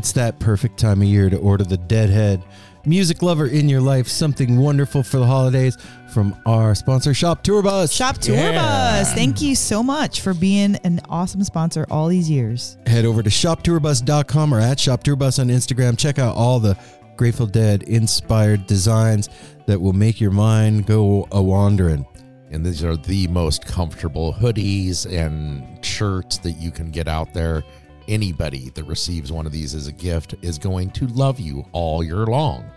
It's that perfect time of year to order the Deadhead music lover in your life something wonderful for the holidays from our sponsor Shop Tour Bus. Shop Tour Yeah. Bus. Thank you so much for being an awesome sponsor all these years. Head over to shoptourbus.com or at Shop Tour Bus on Instagram. Check out all the Grateful Dead inspired designs that will make your mind go a wandering. And these are the most comfortable hoodies and shirts that you can get out there. Anybody that receives one of these as a gift is going to love you all year long.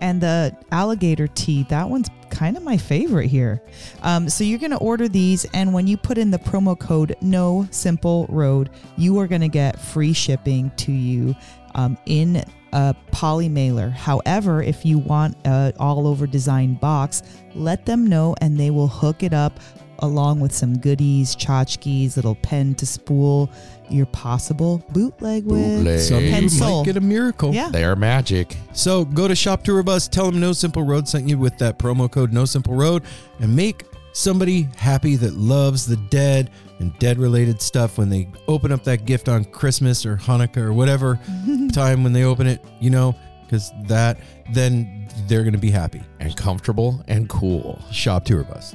And the alligator tee, that one's kind of my favorite here. Um, so you're going to order these, and when you put in the promo code No Simple Road, you are going to get free shipping to you um, in a poly mailer. However, if you want a all over design box, let them know, and they will hook it up along with some goodies, tchotchkes, little pen to spool your possible bootleg with. Bootleg. Some you Pencil. might get a miracle. Yeah. They are magic. So go to Shop Tour Bus, tell them No Simple Road sent you with that promo code No Simple Road, and make somebody happy that loves the dead and dead related stuff when they open up that gift on Christmas or Hanukkah or whatever time when they open it, you know, because that, then they're going to be happy. and comfortable and cool. Shop Tour Bus.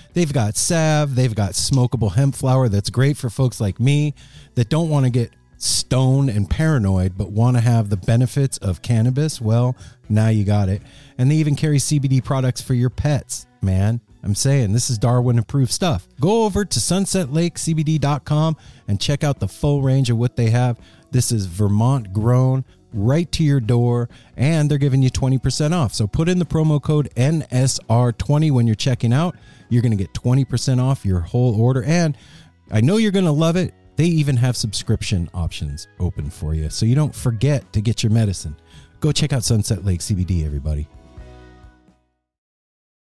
They've got salve, they've got smokable hemp flower that's great for folks like me that don't want to get stoned and paranoid but want to have the benefits of cannabis. Well, now you got it. And they even carry CBD products for your pets, man. I'm saying this is Darwin approved stuff. Go over to sunsetlakecbd.com and check out the full range of what they have. This is Vermont grown right to your door and they're giving you 20% off. So put in the promo code NSR20 when you're checking out. You're going to get 20% off your whole order and I know you're going to love it. They even have subscription options open for you. So you don't forget to get your medicine. Go check out Sunset Lake CBD everybody.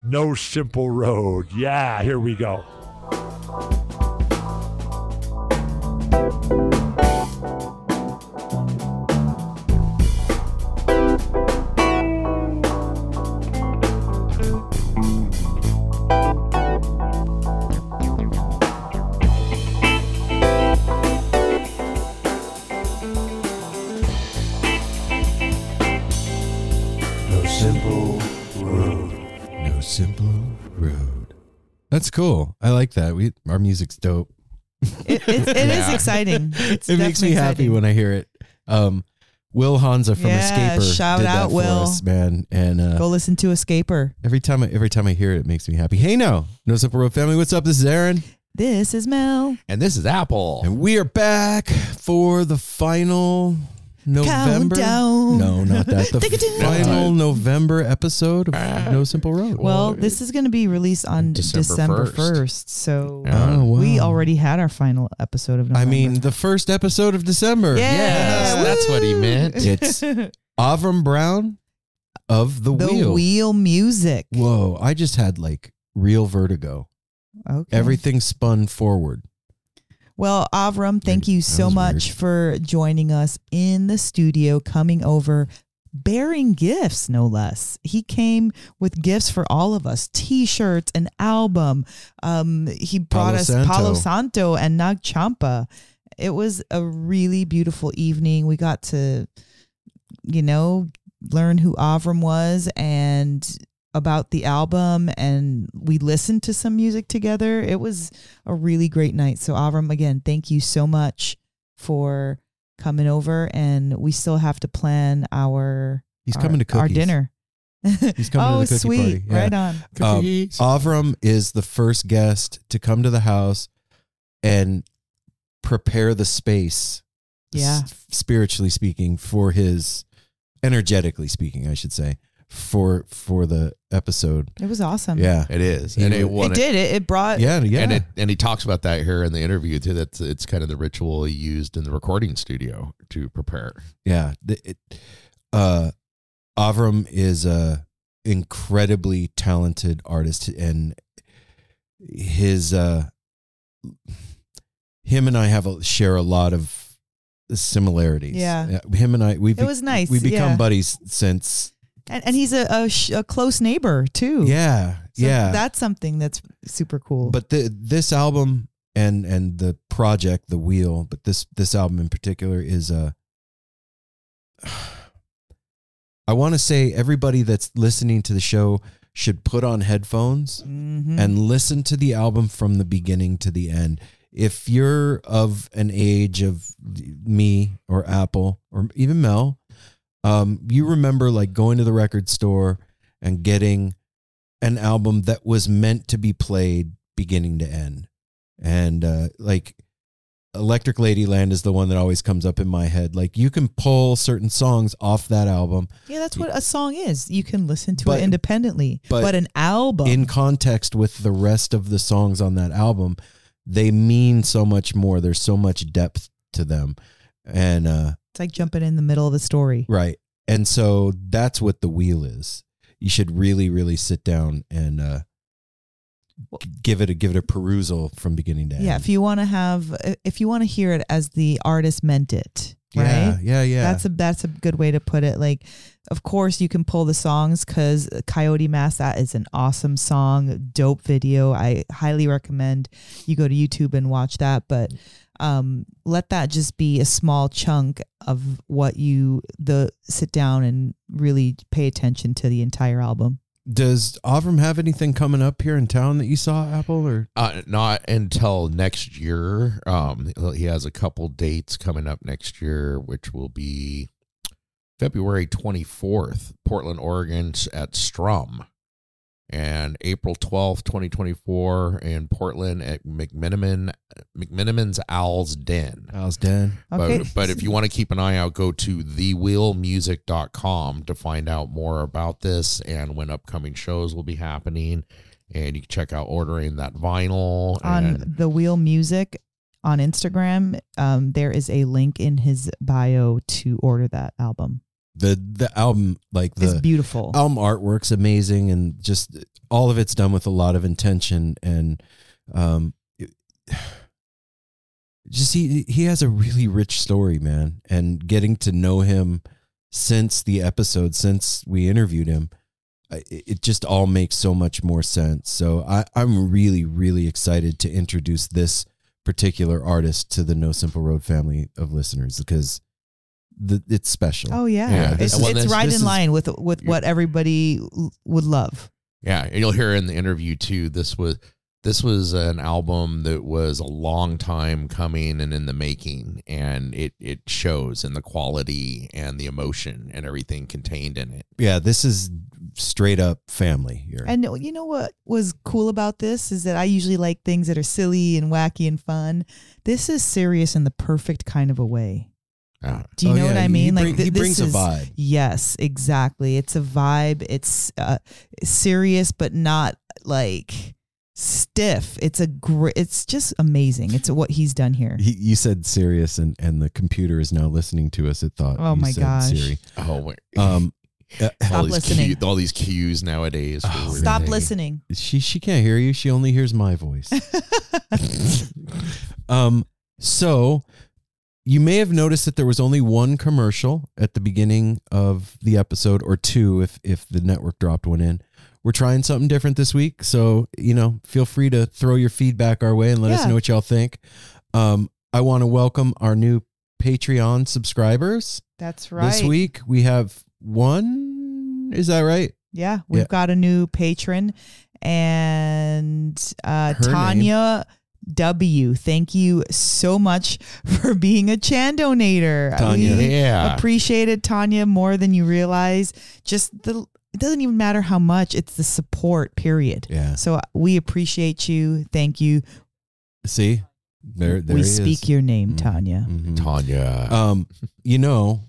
No simple road. Yeah, here we go. Simple road. That's cool. I like that. We our music's dope. It, it, it is Yeah. exciting. It's it makes me definitely happy when I hear it. Um, Will Hansa from Yeah, Escaper shout did out, that Will. for us, man. And uh, Go listen to Escaper. every time I, every time I hear it, it makes me happy. Hey, no, No Simple Road family, what's up? This is Aaron, This is Mel. And this is Apple. and we are back for the final November. Countdown. No, not that. The final November episode of Ah. No Simple Road. Well, this is going to be released on December December 1st. 1st. So Yeah. Oh, wow. we already had our final episode of November. I mean, the first episode of December. Yeah. Yes, that's what he meant. It's Avram Brown of the, the Wheel. wheel. music. Whoa, I just had like real vertigo. Okay. Everything spun forward. Well, Avram, thank you so much weird. for joining us in the studio, coming over, bearing gifts, no less. He came with gifts for all of us t shirts, an album. Um, he brought Palo us Santo. Palo Santo and Nag Champa. It was a really beautiful evening. We got to, you know, learn who Avram was and about the album and we listened to some music together. It was a really great night. So Avram, again, thank you so much for coming over and we still have to plan our He's our, coming to our dinner. He's coming to oh, the cookie sweet. party. Yeah. Right on. Um, Avram is the first guest to come to the house and prepare the space, Yeah. s- spiritually speaking, for his, energetically speaking, I should say, for for the episode. It was awesome. Yeah, It is, and it, would- won It did. It, it brought. yeah, yeah. And it and he talks about that here in the interview too. That's it's kind of the ritual he used in the recording studio to prepare. Yeah, it, uh, Avram is a incredibly talented artist, and his uh, him and I have a, share a lot of similarities. Yeah. him and I we It was nice, We become yeah. buddies since. And, and he's a, a, sh- a close neighbor too. Yeah, So yeah. That's something that's super cool. but the this album and and the project the wheel but this this album in particular is uh i want to say everybody that's listening to the show should put on headphones Mhm. and listen to the album from the beginning to the end if you're of an age of me or apple or even mel um, you remember like going to the record store and getting an album that was meant to be played beginning to end and uh, like electric ladyland is the one that always comes up in my head like you can pull certain songs off that album yeah, that's what a song is. You can listen to But- it independently. but But, an album. in context with the rest of the songs on that album they mean so much more there's so much depth to them and uh it's like jumping in the middle of the story. right and so that's what the wheel is you should really really sit down and uh give it a give it a perusal from beginning to end Yeah, if you want to have, if you want to hear it as the artist meant it, right? yeah yeah yeah That's a that's a good way to put it. Like, of course, you can pull the songs because Coyote Mask that is an awesome song, dope video. I highly recommend you go to YouTube and watch that. But um, let that just be a small chunk of what you the sit down and really pay attention to the entire album. Does Avram have anything coming up here in town that you saw, Apple? Or Uh, not until next year. Um, he has a couple dates coming up next year, which will be February 24th, Portland, Oregon at Strum, and April 12th, 2024 in Portland at McMenamin McMenamins Owl's Den. Owl's Den? Okay, But, but if you want to keep an eye out, go to thewheelmusic.com to find out more about this and when upcoming shows will be happening. And you can check out ordering that vinyl. on and the Wheel Music on Instagram, um, there is a link in his bio to order that album. The the album like it's beautiful. album artwork's amazing and just all of it's done with a lot of intention and um it- just he he has a really rich story man and getting to know him since the episode since we interviewed him it it just all makes so much more sense so i i'm really really excited to introduce this particular artist to the no simple road family of listeners because the, it's special Oh yeah, Yeah, it's, this- well, it's this- right this in is- line with with what everybody would love. Yeah, and you'll hear in the interview too. This was this was an album that was a long time coming and in the making, and it it shows in the quality and the emotion and everything contained in it. yeah this is straight up family here And you know what was cool about this is that I usually like things that are silly and wacky and fun. This is serious in the perfect kind of a way. Yeah. Do you Oh, know what I mean? bring- like th- this brings a is- vibe. Yes, exactly. It's a vibe. It's uh, serious, but not like stiff. It's a great. It's just amazing. It's what he's done here. He, you said serious, and, and the computer is now listening to us. It thought. Oh you my said gosh. Siri. Oh, wait. Um, uh, all Stop these listening. cue- all these cues nowadays. Oh, Stop they- listening. she she can't hear you. She only hears my voice. um. So, you may have noticed that there was only one commercial at the beginning of the episode, or two if if the network dropped one in. We're trying something different this week, so you know, feel free to throw your feedback our way and let us know what y'all think. Um, I want to welcome our new Patreon subscribers. That's right. This week we have one. Is that right? Yeah, we've Yeah. got a new patron, and uh, Tanya W. Thank you so much for being a Chan donator. Tanya. We Yeah. appreciated Tanya more than you realize. Just the it doesn't even matter how much; it's the support. Period. Yeah. So uh, we appreciate you. Thank you. See, there, there we he speak is. your name, Mhm. Tanya. Mhm. Tanya. Um, you know,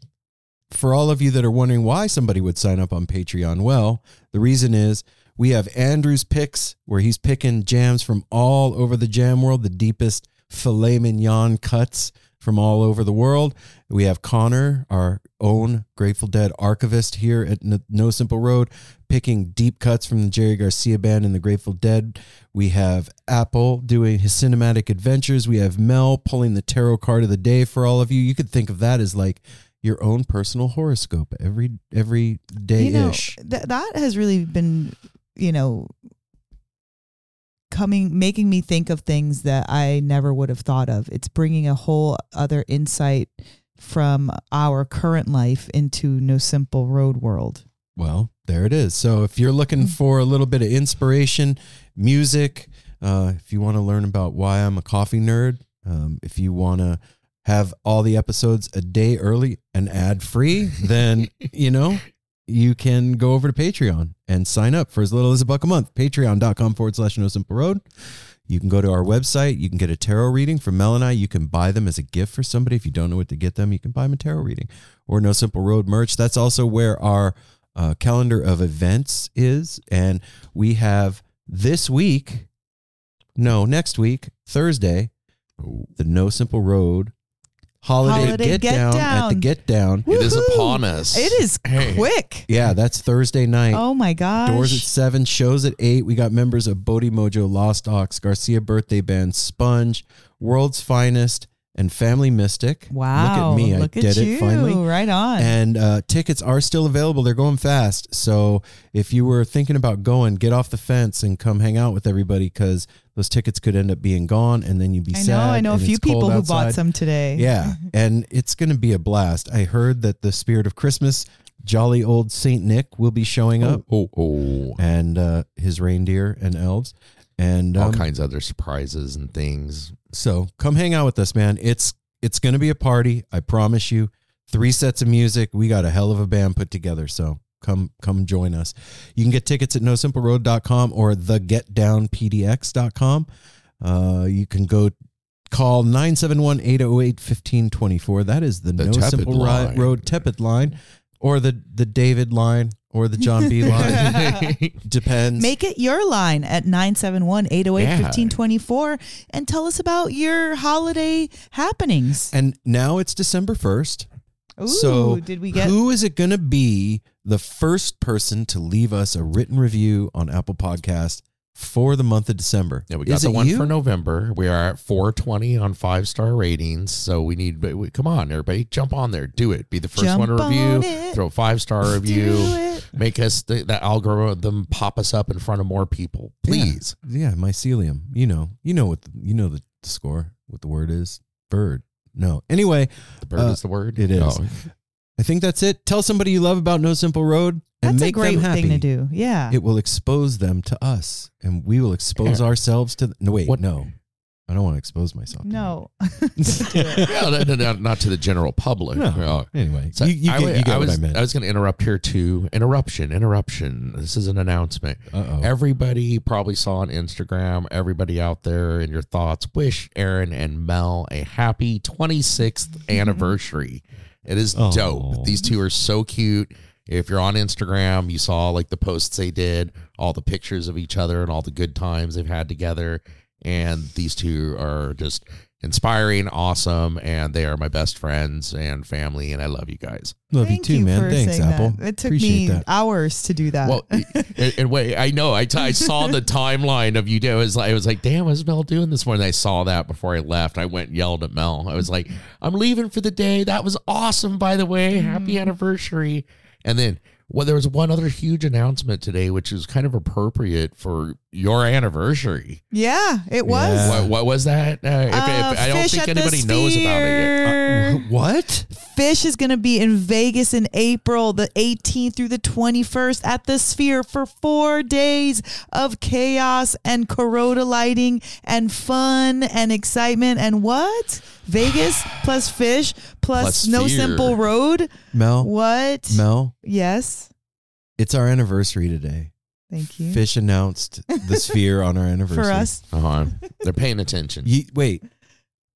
for all of you that are wondering why somebody would sign up on Patreon, well, the reason is we have Andrew's picks where he's picking jams from all over the jam world, the deepest filet mignon cuts from all over the world. We have Connor, our own Grateful Dead archivist here at No Simple Road, picking deep cuts from the Jerry Garcia band and the Grateful Dead. We have Apple doing his cinematic adventures. We have Mel pulling the tarot card of the day for all of you. You could think of that as like your own personal horoscope every every day you know ish. th- that has really been you know coming making me think of things that i never would have thought of. It's bringing a whole other insight from our current life into no simple road world. Well, there it is. So if you're looking for a little bit of inspiration, music, uh, if you want to learn about why I'm a coffee nerd, um, if you want to have all the episodes a day early and ad free, then you know you can go over to Patreon and sign up for as little as a buck a month. Patreon.com forward slash no simple road. You can go to our website. You can get a tarot reading from Mel and I. You can buy them as a gift for somebody. If you don't know what to get them, you can buy them a tarot reading or No Simple Road merch. That's also where our uh, calendar of events is. And we have this week, no, next week, Thursday, the No Simple Road holiday, Holiday get, Get down, at the Down. Get Down. It is upon us. it is Hey. quick Yeah, that's Thursday night. oh my gosh Doors at seven, shows at eight. We got members of Bodhi Mojo, Lost Ox, Garcia Birthday Band, Sponge, World's Finest, and Family Mystic. wow Look at me. Look I at did you. it finally. right on And uh, tickets are still available. They're going fast. So if you were thinking about going, get off the fence and come hang out with everybody because those tickets could end up being gone and then you'd be i sad. know i know a few people who bought some today Yeah. And it's going to be a blast. I heard that the spirit of Christmas, jolly old Saint Nick, will be showing up Oh, oh. and uh, his reindeer and elves. And All um, kinds of other surprises and things. So come hang out with us, man. It's it's gonna be a party. I promise you. Three sets of music. We got a hell of a band put together. So come come join us. You can get tickets at nosimpleroad.com or thegetdownpdx.com. Uh, you can go call 971-808-1524. That is the, The No Simple line. Road Tepid line or the the David line or the John B line. Depends. Make it your line at 971 808 1524 and tell us about your holiday happenings. and now it's December 1st. Ooh, so did we get who is it going to be the first person to leave us a written review on Apple Podcast for the month of December? Yeah, we got Is the one you? for November. We are at 420 on five star ratings. So we need, but we- come on, everybody, jump on there, do it. Be the first Jump one to review, it. throw a five star review, it. make us the, that algorithm pop us up in front of more people, please. Yeah, mycelium. You know, you know what the, you know the score. What the word is? Bird. No. Anyway, The bird Uh, is the word. it is. Oh. I think that's it. Tell somebody you love about No Simple Road and That's a make great them happy. thing to do. Yeah. It will expose them to us, and we will expose Yeah. ourselves to. no, wait, What- no, I don't want to expose myself. to no. them. Yeah, no, no, no, not to the general public. No. Oh. Anyway, So you, you I, get, wa- you get I what was, I meant. was going to interrupt here too. Interruption, interruption. This is an announcement. Uh oh. Everybody probably saw on Instagram, everybody out there in your thoughts, wish Aaron and Mel a happy 26th anniversary. It is Aw. dope. These two are so cute. If you're on Instagram, you saw like the posts they did, all the pictures of each other and all the good times they've had together. And these two are just inspiring, awesome, and they are my best friends and family. And I love you guys. Love Thank you too, man. Thanks, Apple. That. It took Appreciate me that. hours to do that. Well, and, and wait, I know. I, t- I saw the timeline of you. do- I was like, I was like, damn, what's Mel doing this morning? I saw that before I left. I went and yelled at Mel. I was like, I'm leaving for the day. That was awesome, by the way. Happy mm. anniversary. And then, well, there was one other huge announcement today, which is kind of appropriate for your anniversary. yeah, it was. Yeah. What, what was that? Uh, if, Uh, if, I don't think anybody knows about it yet. Uh, what? Phish is going to be in Vegas in April, the 18th through the 21st at the Sphere for four days of chaos and Kuroda lighting and fun and excitement. And what? Vegas plus Phish plus, Plus No Sphere. Simple Road? Mel, What? Mel, Yes. it's our anniversary today. Thank you. Phish announced the sphere on our anniversary. For us. Uh-huh. They're paying attention. You, wait,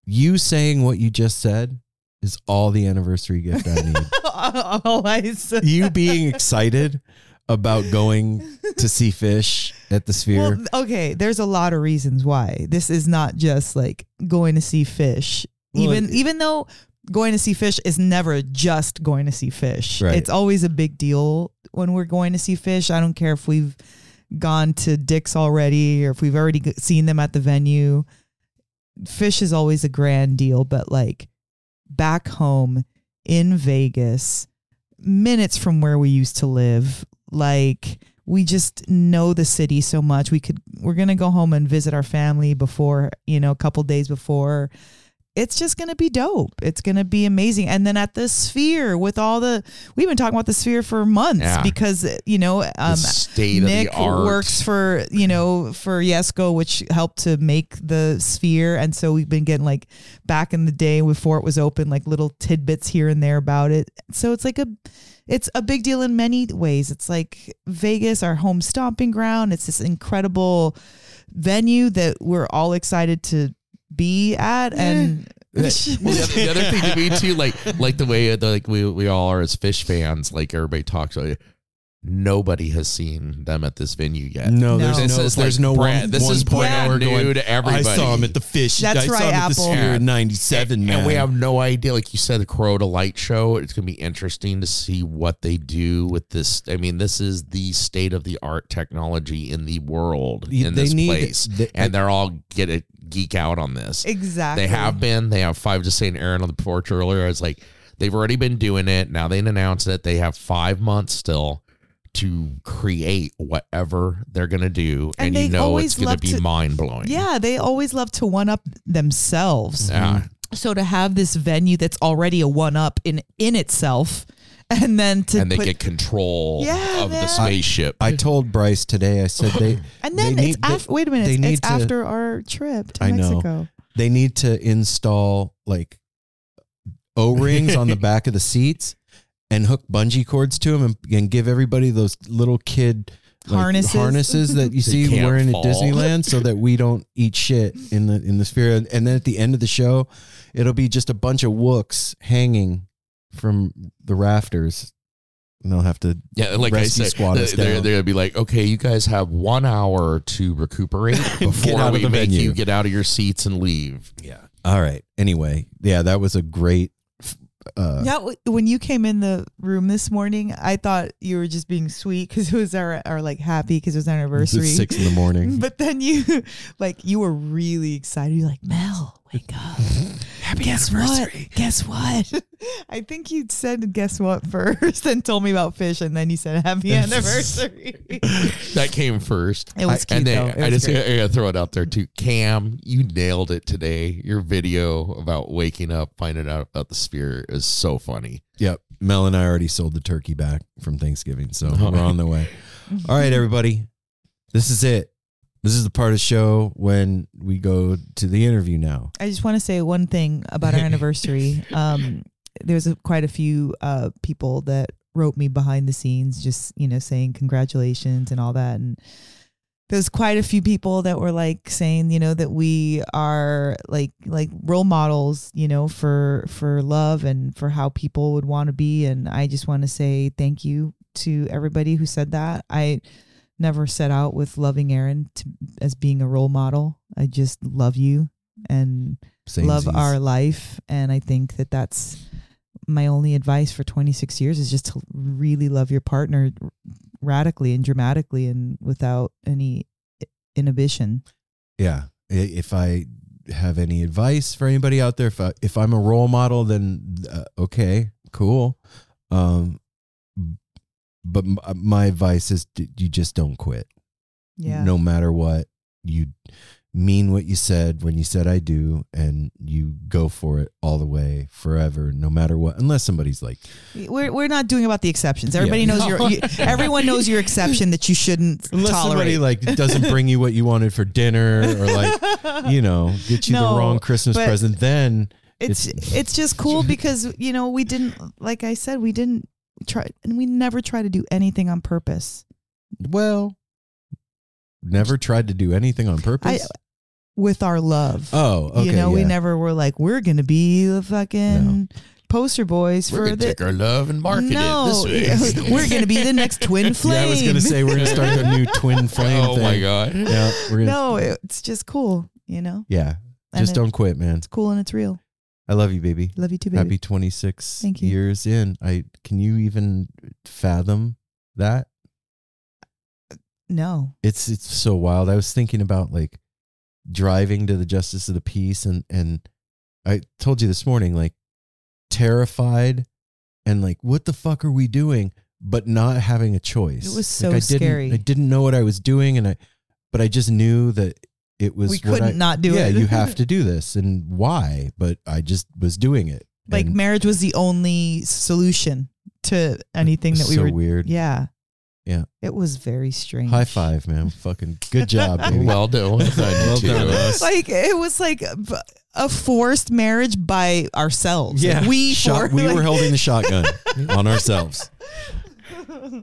you saying what you just said is all the anniversary gift I need. Always. you being excited about going to see Phish at the Sphere. Well, okay, there's a lot of reasons why. This is not just like going to see Phish. Well, even it- even though going to see Phish is never just going to see Phish. Right. It's always a big deal when we're going to see Phish. I don't care if we've gone to Dick's already or if we've already seen them at the venue. Phish is always a grand deal, but like back home in Vegas, minutes from where we used to live, like we just know the city so much. We could we're gonna go home and visit our family before, you know, a couple days before. It's just gonna be dope. It's gonna be amazing. And then at the Sphere with all the we've been talking about the Sphere for months Yeah. because you know um, state Nick of the works for you know for Yesco, which helped to make the sphere, and so we've been getting like back in the day before it was open, like little tidbits here and there about it. So it's like a, it's a big deal in many ways. It's like Vegas, our home stomping ground. It's this incredible venue that we're all excited to be at, and Well, the, other, the other thing to me too, like like the way the, like we we all are as Phish fans, like everybody talks about it. Nobody has seen them at this venue yet. no, No. there's This no, is there's like no brand- one. this one is point brand where we're new going, to everybody. I saw him at the fish. That's I saw right, him at Apple. the Sphere in '97. Man, And we have no idea, like you said, the Kuroda Light Show. It's going to be interesting to see what they do with this. I mean, this is the state of the art technology in the world in they this need- place, they- and they're all get a geek out on this. exactly. They have been. They have five. Just saying, Aaron on the porch earlier. I was like, they've already been doing it. Now they announced it. They have five months still to create whatever they're gonna do, And and, they you know always it's gonna be mind blowing. Yeah, they always love to one up themselves. Yeah. Mm-hmm. So to have this venue that's already a one up in in itself, and then to and they put, get control Yeah, of man. the spaceship. I told Bryce today. I said they and then they it's need- they- after. Wait a minute, they it's, need it's to- after our trip to I know. Mexico. they need to install like O rings on the back of the seats and hook bungee cords to them and, and give everybody those little kid like, Harnesses. harnesses that you see wearing fall. at Disneyland so that we don't eat shit in the in the sphere and, and then at the end of the show it'll be just a bunch of wooks hanging from the rafters and they'll have to yeah, like rescue I said, squad us they're, they're down. gonna be like, okay, you guys have one hour to recuperate before we make venue. you get out of your seats and leave. yeah all right anyway yeah that was a great uh Yeah, when you came in the room this morning, I thought you were just being sweet because it was our our like happy because it was our it's anniversary. six in the morning But then you, like, you were really excited. You're like, Mel, wake up. Happy Guess what? Guess what? I think you said guess what first and told me about Phish, and then you said happy anniversary. That came first. It was I- cute, and then though. It I was just great. I gotta throw it out there too. Cam, you nailed it today. Your video about waking up, finding out about the sphere is so funny. Yep. Mel and I already sold the turkey back from Thanksgiving, so we're on the way. All right, everybody. This is it. This is the part of the show when we go to the interview now. I just want to say one thing about our anniversary. Um, there's a, quite a few uh, people that wrote me behind the scenes, just you know, saying congratulations and all that. And there's quite a few people that were like saying, you know, that we are like like role models, you know, for for love and for how people would want to be. And I just want to say thank you to everybody who said that. I never set out with loving Aaron to, as being a role model. I just love you and love our life and i think that that's my only advice for 26 years is just to really love your partner radically and dramatically and without any inhibition Yeah. If I have any advice for anybody out there, if I, if I'm a role model, then uh, okay, cool. Um, but m- uh, my advice is d- you just don't quit. yeah no matter what you mean what you said when you said i do and you go for it all the way forever no matter what unless somebody's like we're, we're not doing about the exceptions everybody Yeah. knows your you, everyone knows your exception that you shouldn't unless somebody tolerate like doesn't bring you what you wanted for dinner or like you know get you No, the wrong christmas present then it's It's- it's just cool because you know we didn't like i said we didn't try and we never try to do anything on purpose well never tried to do anything on I purpose with our love. Oh, okay. you know, we never were like we're gonna be the fucking poster boys We're for gonna the. take our love and market no, it this way. we're gonna be the next twin flame. Yeah, I was gonna say we're gonna start a new twin flame oh thing. my god. Yeah, we're gonna. no, it's just cool. You know, Yeah, just it- don't quit, man. it's cool and it's real. I love you, baby. Love you too, baby. Happy 26 Thank you. years in. I can you even fathom that? No, It's it's so wild. I was thinking about like driving to the Justice of the Peace and and I told you this morning like terrified and like what the fuck are we doing but not having a choice. It was so Like, I didn't, scary. I didn't know what I was doing and I but I just knew that it was we couldn't I, not do yeah, it. Yeah, you have to do this and why? But I just was doing it. like And marriage was the only solution to anything that we so were. weird. Yeah, Yeah. It was very strange. High five, man. Fucking good job, baby. Well done. Well done, Well you done, two. us. Like it was like a, a forced marriage by ourselves. Like, Yeah, we Shot, for- we were holding the shotgun on ourselves.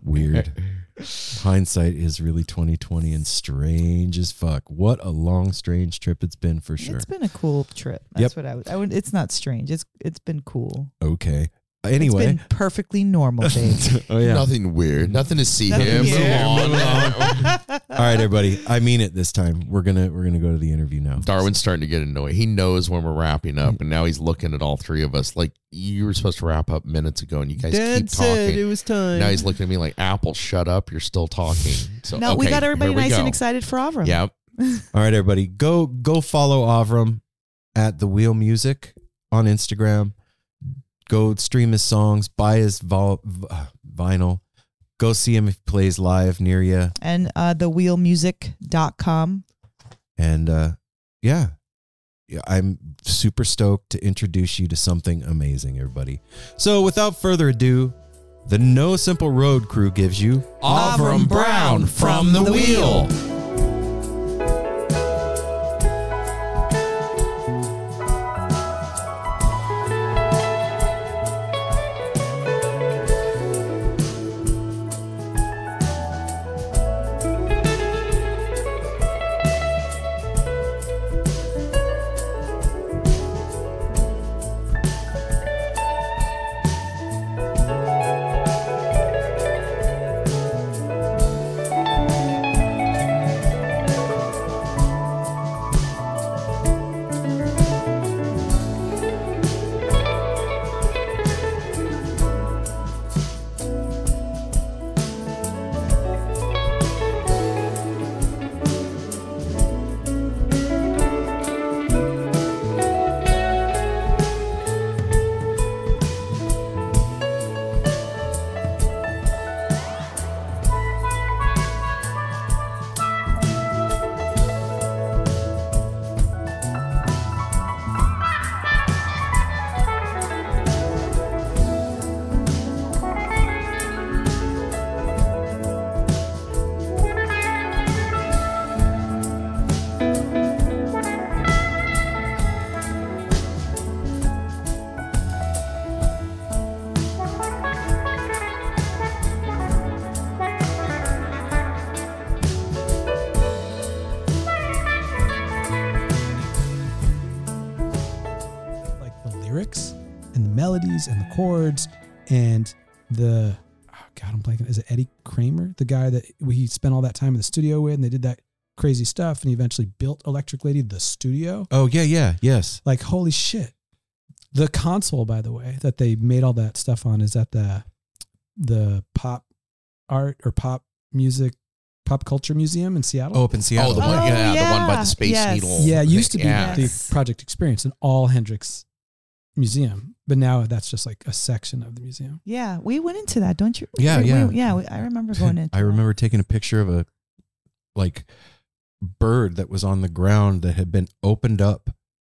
Weird. Hindsight is really twenty twenty and strange as fuck. What a long, strange trip it's been for sure. It's been a cool trip. That's what I would. I would. It's not strange. It's it's been cool. Okay. It's Anyway. been perfectly normal, babe. oh yeah. Nothing weird. Nothing to see Nothing here. Move here. on. All right, everybody. I mean it this time. We're gonna we're gonna go to the interview now. Darwin's starting to get annoyed. He knows when we're wrapping up, and now he's looking at all three of us like you were supposed to wrap up minutes ago, and you guys keep talking. It was time. now he's looking at me like, "Apple, shut up! You're still talking." So no, we okay, got everybody here we nice and excited for Avram. Yep. All right, everybody, go go follow Avram at the Wheel Music on Instagram. Go stream his songs, buy his vol- v- uh, vinyl. Go see him if he plays live near you. And uh, thewheelmusic.com. And uh, yeah, yeah, I'm super stoked to introduce you to something amazing, everybody. So without further ado, the No Simple Road crew gives you Avram Brown from the wheel. like guy that he spent all that time in the studio with, and they did that crazy stuff, and he eventually built Electric Lady, the studio. Oh yeah, yeah, yes. Like holy shit! The console, by the way, that they made all that stuff on is at the the pop art or pop music pop culture museum in Seattle. Oh, up in Oh, Seattle. the one, Oh, yeah, the one by the Space Yes. Needle. Yeah, it used to be Yeah. Yes. the Project Experience, an all Hendrix museum, but now that's just like a section of the museum. Yeah, we went into that, don't you? Yeah, We- yeah. we- yeah, we- I remember going into I that. remember taking a picture of a like bird that was on the ground that had been opened up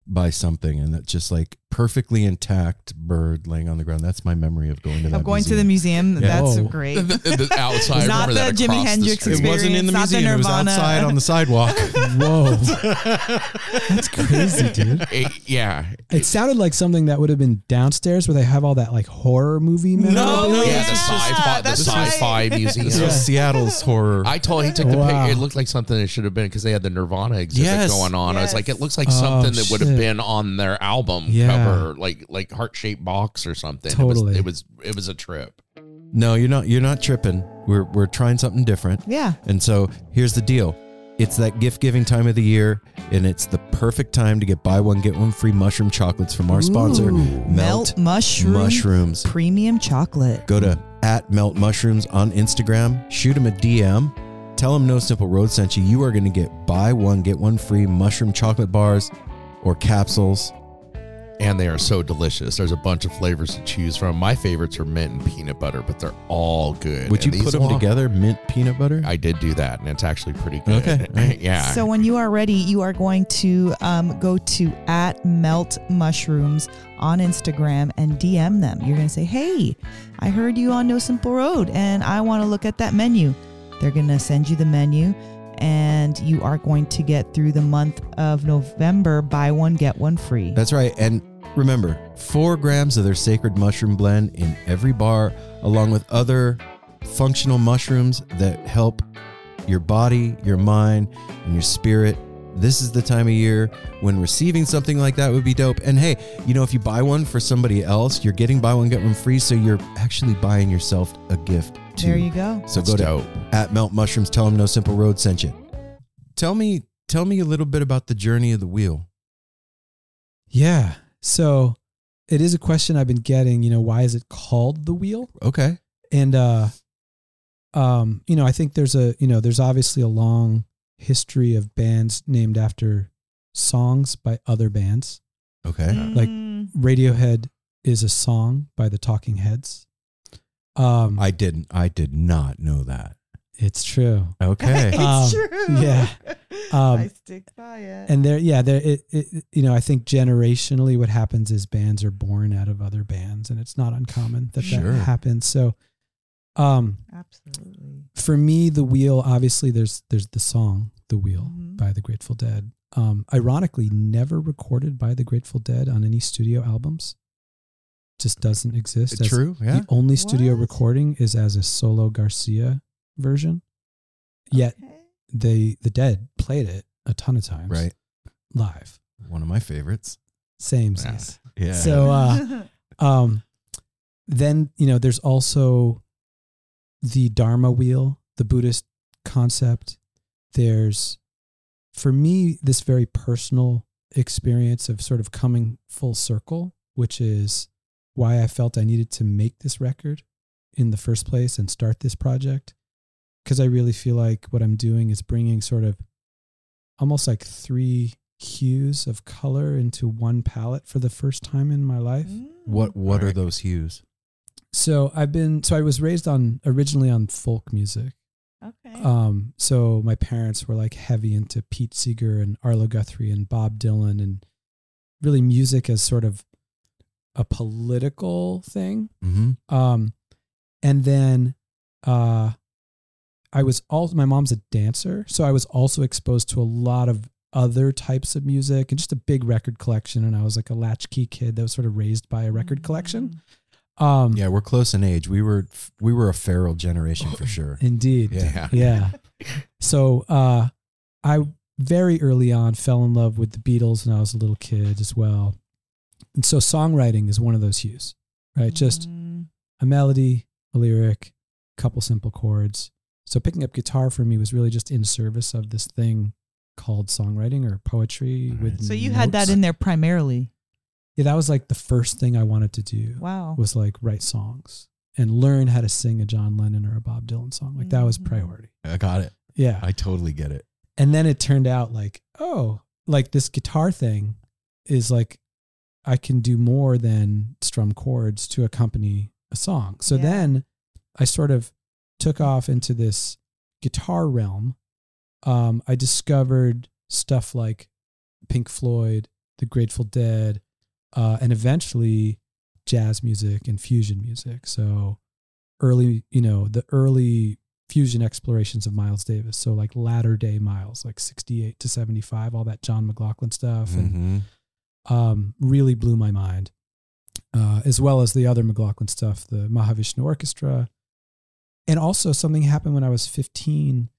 by something and that just like perfectly intact bird laying on the ground. That's my memory of going to that. Of going to the museum. museum, Yeah. that's Oh. great. The, the- the outside, Not the that Jimi across the Hendrix street. It wasn't in the Experience, not the museum. It was outside on the sidewalk. Whoa, that's crazy, dude. It- yeah, It sounded like something that would have been downstairs where they have all that like horror movie. No, no, yeah, this the sci-fi, the sci-fi right. museum. This Yeah. was Seattle's horror. I told he took the Wow. picture. It looked like something it should have been because they had the Nirvana exhibit Yes. going on. I was like, it looks like Oh, something that would have been on their album Yeah. cover, like like heart shaped box or something. Totally. It was, it was it was a trip. no, you're not. You're not tripping. We're we're trying something different. yeah. And so here's the deal. It's that gift giving time of the year, and it's the perfect time to get buy one get one free mushroom chocolates from our sponsor, Ooh. Melt, Melt mushroom Mushrooms. premium chocolate. Go to at Melt Mushrooms on Instagram, shoot them a DM, tell them No Simple Road sent you. You are going to get buy one get one free mushroom chocolate bars or capsules. And they are so delicious. There's a bunch of flavors to choose from. My favorites are mint and peanut butter, but they're all good. Would you put them all- together, mint peanut butter? I did do that, and it's actually pretty good. Okay, yeah. So when you are ready, you are going to um, go to at Melt Mushrooms on Instagram and DM them. You're going to say, "Hey, I heard you on No Simple Road, and I want to look at that menu." They're going to send you the menu, and you are going to get through the month of November. Buy one get one free. That's right. And remember, four grams of their sacred mushroom blend in every bar, along with other functional mushrooms that help your body, your mind, and your spirit. This is the time of year when receiving something like that would be dope. And hey, you know, if you buy one for somebody else, you're getting buy one, get one free. So you're actually buying yourself a gift too. there you go. So That's go to dope. at Melt Mushrooms. Tell them No Simple Road sent you. Tell me, tell me a little bit about the journey of the wheel. Yeah. So it is a question I've been getting, you know, why is it called the wheel? Okay. And uh um, you know, I think there's a, you know, there's obviously a long history of bands named after songs by other bands. Okay. Like- Mm. Radiohead is a song by the Talking Heads. Um I didn't. I did not know that. It's true. Okay. it's Um, true. yeah. Um, I stick by it. and there yeah there it, it you know i think generationally what happens is bands are born out of other bands and it's not uncommon that Sure. that happens so um Absolutely. for me the wheel obviously there's there's the song the wheel Mhm. by the grateful dead um ironically never recorded by the grateful dead on any studio albums just doesn't exist as- True. Yeah. the only studio What? recording is as a solo garcia version yet Okay. they the dead played it a ton of times Right. live One of my favorites. same Yeah. yeah. So, uh, um, then you know, there's also the Dharma wheel, the Buddhist concept. There's, for me, this very personal experience of sort of coming full circle, which is why I felt I needed to make this record in the first place and start this project. Because I really feel like what I'm doing is bringing sort of almost like three hues of color into one palette for the first time in my life. what What are those hues? So I've been so I was raised on originally on folk music. Okay. Um so my parents were like heavy into Pete Seeger and Arlo Guthrie and Bob Dylan and really music as sort of a political thing. Mm-hmm. Um and then uh I was also my mom's a dancer, so I was also exposed to a lot of other types of music and just a big record collection and I was like a latchkey kid that was sort of raised by a record collection. Um Yeah, we're close in age. We were we were a feral generation for sure. indeed. Yeah. yeah. So uh, I very early on fell in love with the Beatles when I was a little kid as well. And so songwriting is one of those hues, right? Just Mm. a melody, a lyric, a couple simple chords. So picking up guitar for me was really just in service of this thing called songwriting or poetry Right. with So you had that in there primarily. Yeah, that was like the first thing I wanted to do Wow. was like write songs and learn how to sing a John Lennon or a Bob Dylan song. Like that was Mhm. priority. I got it. Yeah. I totally get it. and then it turned out like oh like this guitar thing is like i can do more than strum chords to accompany a song so Yeah. then i sort of took off into this guitar realm um, i discovered stuff like pink floyd the grateful dead uh, and eventually jazz music and fusion music. So early, you know, the early fusion explorations of Miles Davis. So like latter day Miles, like 68 to 75, all that John McLaughlin stuff and Mhm. um, really blew my mind. Uh, as well as the other McLaughlin stuff, the Mahavishnu Orchestra. And also something happened when I was 15.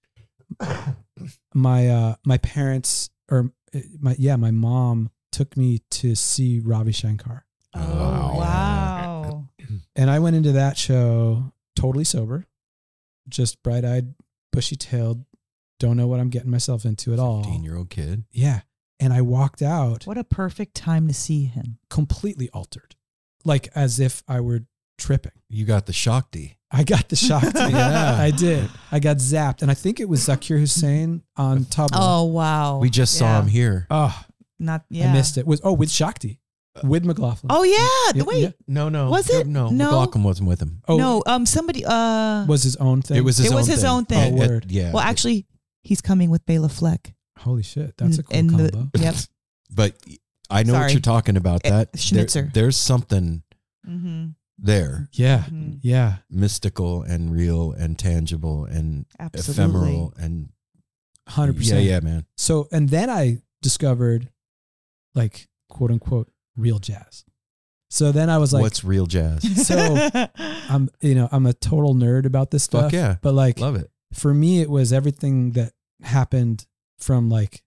my uh, my parents or uh, my yeah, my mom took me to see Ravi Shankar. Oh, Wow. wow. And I went into that show totally sober, just bright eyed, bushy tailed, don't know what I'm getting myself into at all. 15 year old kid. Yeah. And I walked out What a perfect time to see him. completely altered, like as if I were tripping. You got the Shakti. I got the shock. Yeah. I did. I got zapped. And I think it was Zakir Hussain on Tabla. Oh, wow. We just saw Yeah. him here. Oh, Not, yeah. I missed it. Was Oh, with Shakti, with McLaughlin. Oh, yeah. Yeah, Wait. yeah. No, no. Was it? No, No. McLaughlin wasn't with him. Oh, No, um, somebody, uh, was his own thing. It was his It own was his thing. own thing. Oh, It- word. yeah. well, actually, he's coming with Bela Fleck. Holy shit. That's a cool And the- combo. Yep. but I know what you're talking about. Eh, That there- Schnitzer. there's something Mm-hmm. There, yeah. Mhm. Yeah. mystical and real and tangible and Absolutely. ephemeral and 100%. yeah, yeah, man. So, and then I discovered like quote unquote real jazz. So then I was like, What's real jazz? So, I'm, you know, I'm a total nerd about this stuff. Fuck yeah, But like, love it. for me, it was everything that happened from like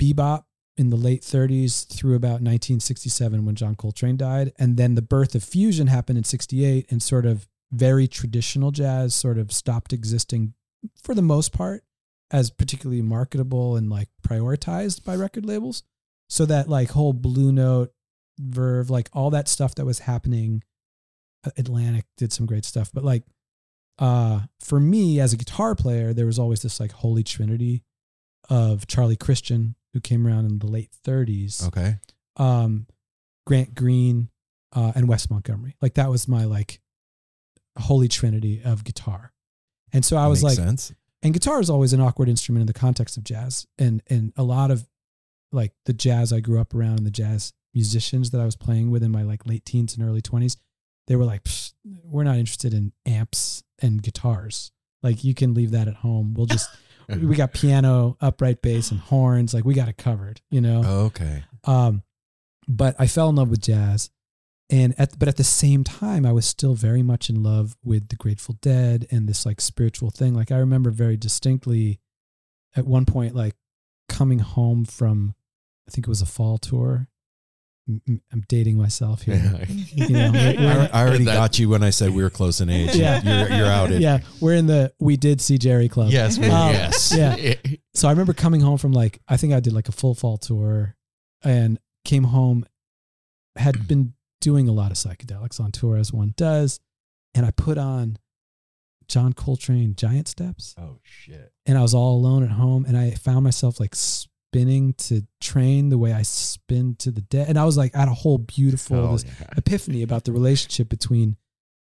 bebop in the late 30s through about 1967 when John Coltrane died. And then the birth of fusion happened in 68 and sort of very traditional jazz sort of stopped existing for the most part as particularly marketable and like prioritized by record labels. So that like whole Blue Note, Verve, like all that stuff that was happening. uh, Atlantic did some great stuff, but like uh for me as a guitar player there was always this like holy trinity of charlie christian who came around in the late 30s Okay, um grant green uh and wes montgomery. Like that was my like holy trinity of guitar. And so i was like sense. and guitar is always an awkward instrument in the context of jazz. And and a lot of like the jazz i grew up around and the jazz musicians that i was playing with in my like late teens and early 20s they were like we're not interested in amps and guitars. Like you can leave that at home. We'll just we got piano upright bass and horns like we got it covered you know Okay, um, but I fell in love with jazz, and at but at the same time, I was still very much in love with the Grateful Dead and this like spiritual thing. Like I remember very distinctly, at one point, like coming home from, I think it was a fall tour. M- m- I'm dating myself here. You know, we're- we're- I, I already got you when I said we were close in age. Yeah. you're, you're outed. yeah, we're in the we did see Jerry Club. Yes, we- Um, yes. yeah. So I remember coming home from like I think I did like a full fall tour and came home had been doing a lot of psychedelics on tour as one does and I put on John Coltrane Giant Steps Oh shit. and I was all alone at home and I found myself like spinning to Trane the way I spin to the dead and I was like at a whole beautiful Oh, this yeah. epiphany about the relationship between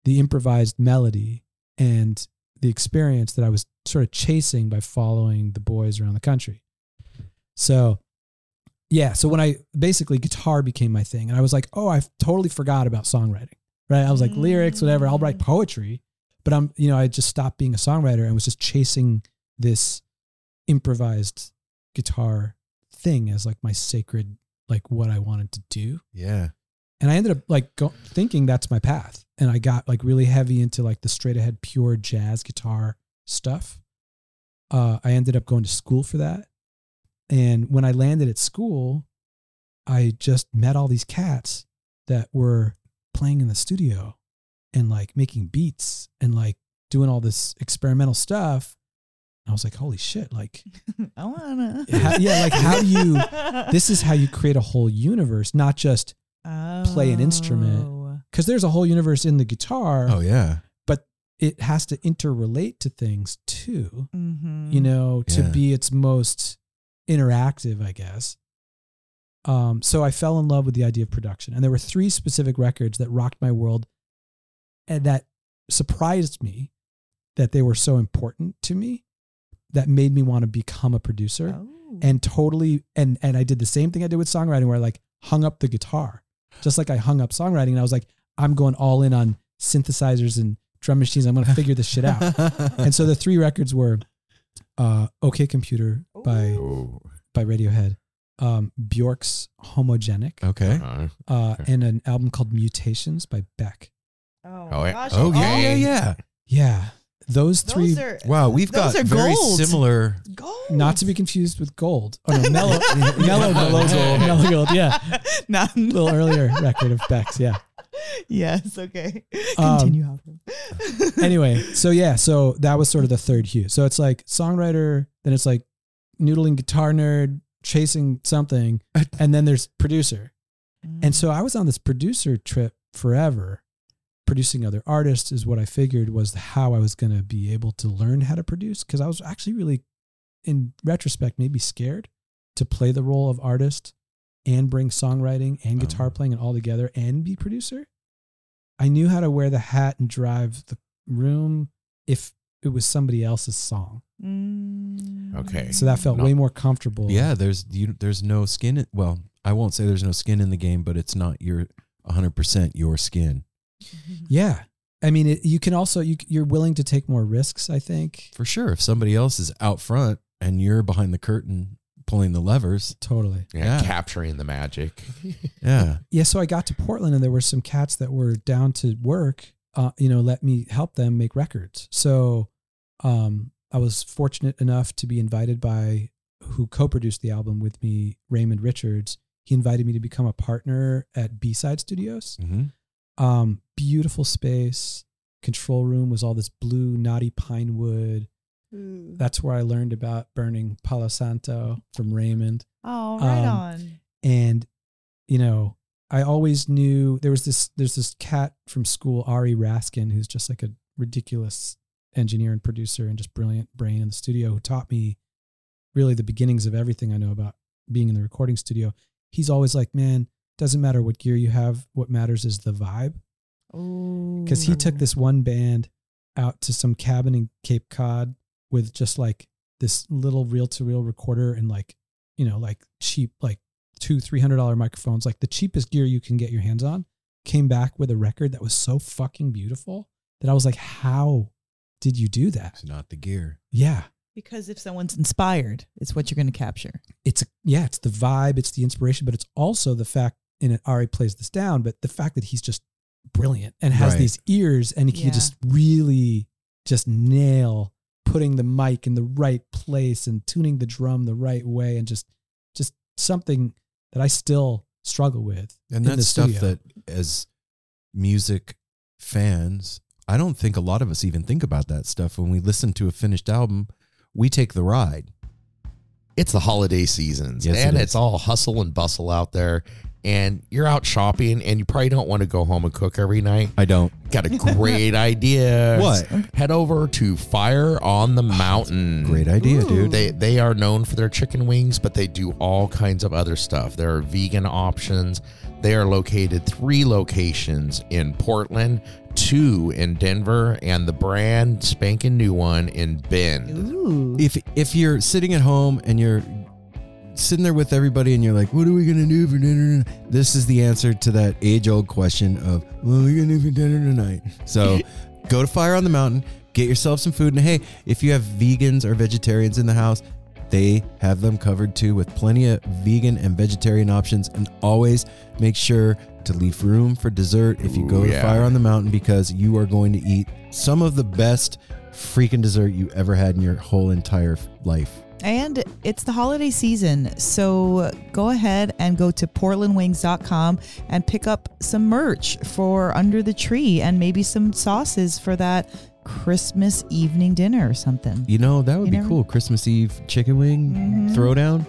the improvised melody and the experience that I was sort of chasing by following the boys around the country. So, yeah, so when I basically guitar became my thing, and I was like, oh, I totally forgot about songwriting, right? I was like, lyrics, whatever, I'll write mm. poetry, but I'm, you know, I just stopped being a songwriter and was just chasing this improvised guitar thing as like my sacred, like what I wanted to do Yeah. and I ended up like go, thinking that's my path. And I got like really heavy into like the straight ahead pure jazz guitar stuff. Uh, I ended up going to school for that. And when I landed at school, I just met all these cats that were playing in the studio and like making beats and like doing all this experimental stuff. And I was like, holy shit, like, I wanna. how, yeah, like how do you, this is how you create a whole universe, not just play an instrument. Oh. because there's a whole universe in the guitar, Oh yeah. but it has to interrelate to things too, Mhm. you know, to Yeah. be its most interactive, I guess. Um, so I fell in love with the idea of production. And there were three specific records that rocked my world and that surprised me that they were so important to me that made me want to become a producer Oh. and totally and and I did the same thing I did with songwriting where I like hung up the guitar, just like I hung up songwriting. And I was like, I'm going all in on synthesizers and drum machines. I'm going to figure this shit out. and so the three records were uh, OK Computer by Oh, by Radiohead, um, Bjork's Homogenic, okay. uh, uh, okay. and an album called Mutations by Beck. Oh, Oh, yeah. gosh. Oh yeah, yeah, yeah. Yeah, those three. Those are Wow, we've Those got are very gold. similar. gold. not to be confused with Gold. Oh no, Mellow, Mellow, Mellow Gold, Mellow Gold. Yeah, Not, a little earlier record of Beck's. Yeah. yes. Okay. Um, Continue. Avram. Anyway, so yeah, so that was sort of the third hue. So it's like songwriter, then it's like noodling guitar nerd, chasing something, and then there's producer. And so I was on this producer trip forever. Producing other artists is what I figured was how I was going to be able to learn how to produce because I was actually really, in retrospect, maybe scared to play the role of artist and bring songwriting and guitar Oh. playing and all together and be producer. I knew how to wear the hat and drive the room if it was somebody else's song. Mm. Okay. So that felt No. way more comfortable. Yeah, there's you, there's no skin. In, well, I won't say there's no skin in the game, but it's not your 100 percent your skin Yeah. I mean, it, you can also you you're willing to take more risks. I think for sure. If somebody else is out front and you're behind the curtain pulling the levers, totally. yeah, Yeah. capturing the magic. yeah, Yeah. So I got to Portland, and there were some cats that were down to work. Uh, you know, let me help them make records. So, um, I was fortunate enough to be invited by who co-produced the album with me, Raymond Richards. He invited me to become a partner at B Side Studios. hmm Um, beautiful space. Control room was all this blue, knotty pine wood. Ooh. That's where I learned about burning Palo Santo from Raymond. Oh, right um, on. And, you know, I always knew there was this, there's this cat from school, Ari Raskin, who's just like a ridiculous engineer and producer and just brilliant brain in the studio who taught me really the beginnings of everything I know about being in the recording studio. He's always like, man, doesn't matter what gear you have. What matters is the vibe. Because he took this one band out to some cabin in Cape Cod with just like this little reel to reel recorder and like, you know, like cheap, like two, three hundred dollar microphones, like the cheapest gear you can get your hands on. Came back with a record that was so fucking beautiful that I was like, how did you do that? it's not the gear. Yeah. Because if someone's inspired, it's what you're going to capture. It's yeah, it's the vibe, it's the inspiration, but it's also the fact, and it Ari plays this down, but the fact that he's just brilliant and has Right. these ears and he Yeah. can just really just nail putting the mic in the right place and tuning the drum the right way and just just something that I still struggle with. And in the that's stuff studio. that, as music fans, I don't think a lot of us even think about that stuff when we listen to a finished album. We take the ride. It's the holiday seasons, Yes, and is. it's all hustle and bustle out there. And you're out shopping, and you probably don't want to go home and cook every night. I don't. Got a great idea. What? Head over to Fire on the Mountain. Great idea, Ooh. dude. They they are known for their chicken wings, but they do all kinds of other stuff. There are vegan options. They are located three locations in Portland, two in Denver, and the brand spanking new one in Bend. Ooh. if if you're sitting at home and you're sitting there with everybody and you're like, what are we gonna do for dinner? This is the answer to that age old question of what are we gonna do for dinner tonight? So go to Fire on the Mountain, get yourself some food, and hey, if you have vegans or vegetarians in the house, they have them covered too with plenty of vegan and vegetarian options. And always make sure to leave room for dessert if you go Ooh, to yeah. Fire on the Mountain because you are going to eat some of the best freaking dessert you ever had in your whole entire life. And it's the holiday season. So go ahead and go to portlandwings.com and pick up some merch for under the tree and maybe some sauces for that Christmas evening dinner or something. You know, that would You be never- cool. Christmas Eve chicken wing Mhm. throwdown.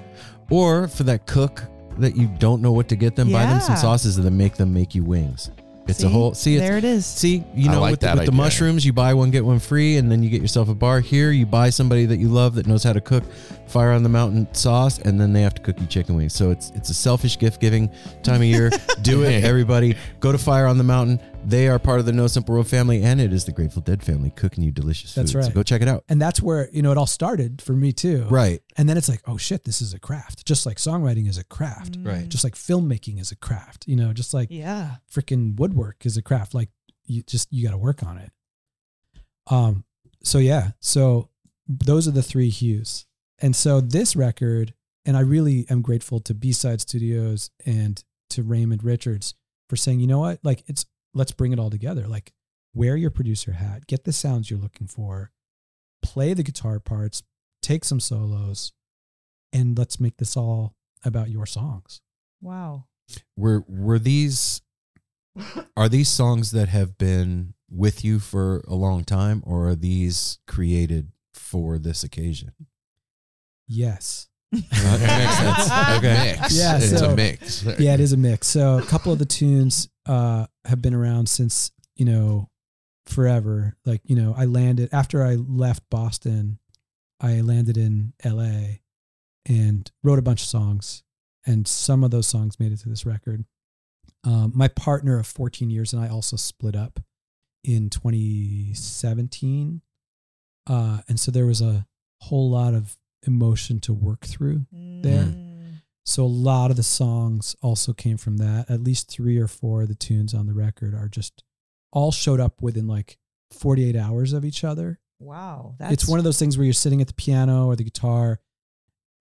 Or for that cook that you don't know what to get them, buy them some sauces and then make them make you wings. It's a whole see it's there it is. See, you know, like with, the, with the mushrooms, you buy one get one free, and then you get yourself a bar. Here, you buy somebody that you love that knows how to cook fire on the mountain sauce, and then they have to cook you chicken wings. So it's it's a selfish gift giving time of year. Do it, everybody. Go to Fire on the Mountain. They are part of the No Simple Road family, and it is the Grateful Dead family cooking you delicious food. That's So right. go check it out. And that's where, you know, it all started for me too. Right. And then it's like, oh shit, this is a craft. Just like songwriting is a craft. Right. Just like filmmaking is a craft. You know, just like Yeah. freaking woodwork is a craft. Like you just you got to work on it. Um. So yeah. So those are the three hues. And so this record, and I really am grateful to B Side Studios and to Raymond Richards for saying, you know what, like it's let's bring it all together. Like wear your producer hat, get the sounds you're looking for, play the guitar parts, take some solos, and let's make this all about your songs. Wow. Were were these are these songs that have been with you for a long time, or are these created for this occasion? Yes. That makes sense. Okay. Mix. Yeah, it's so- a mix. yeah, it is a mix. So a couple of the tunes uh, have been around since you know forever. Like you know, I landed after I left Boston. I landed in L.A. and wrote a bunch of songs, and some of those songs made it to this record. Um, my partner of 14 years and I also split up in 2017, uh, and so there was a whole lot of emotion to work through there. Mm. so a lot of the songs also came from that. At least three or four of the tunes on the record are just all showed up within like 48 hours of each other. Wow. That's it's one of those things where you're sitting at the piano or the guitar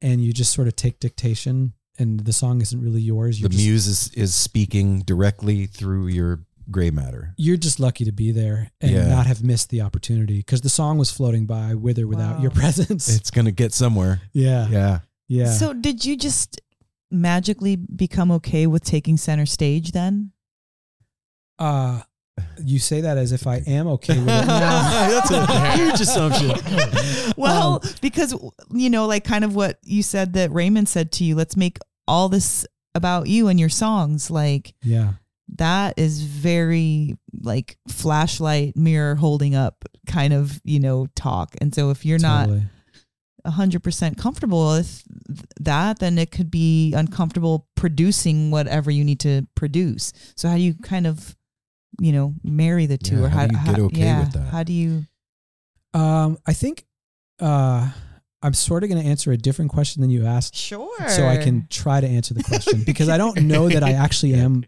and you just sort of take dictation and the song isn't really yours. You're The just, muse is, is speaking directly through your gray matter. you're just lucky to be there and Yeah. not have missed the opportunity because the song was floating by with or without Wow. your presence. It's gonna get somewhere. yeah. Yeah. Yeah. So did you just magically become okay with taking center stage then? uh, you say that as if I am okay with it now. That's a huge assumption. Well, Um, because you know, like kind of what you said that Raymond said to you, let's make all this about you and your songs. Like yeah. That is very like flashlight mirror holding up kind of, you know, talk. And so if you're not Totally. a hundred percent comfortable with that, then it could be uncomfortable producing whatever you need to produce. So how do you kind of, you know, marry the two, Yeah, or how do you get okay yeah, with that? How do you? Um, I think uh, I'm sort of going to answer a different question than you asked, Sure. so I can try to answer the question because I don't know that I actually am.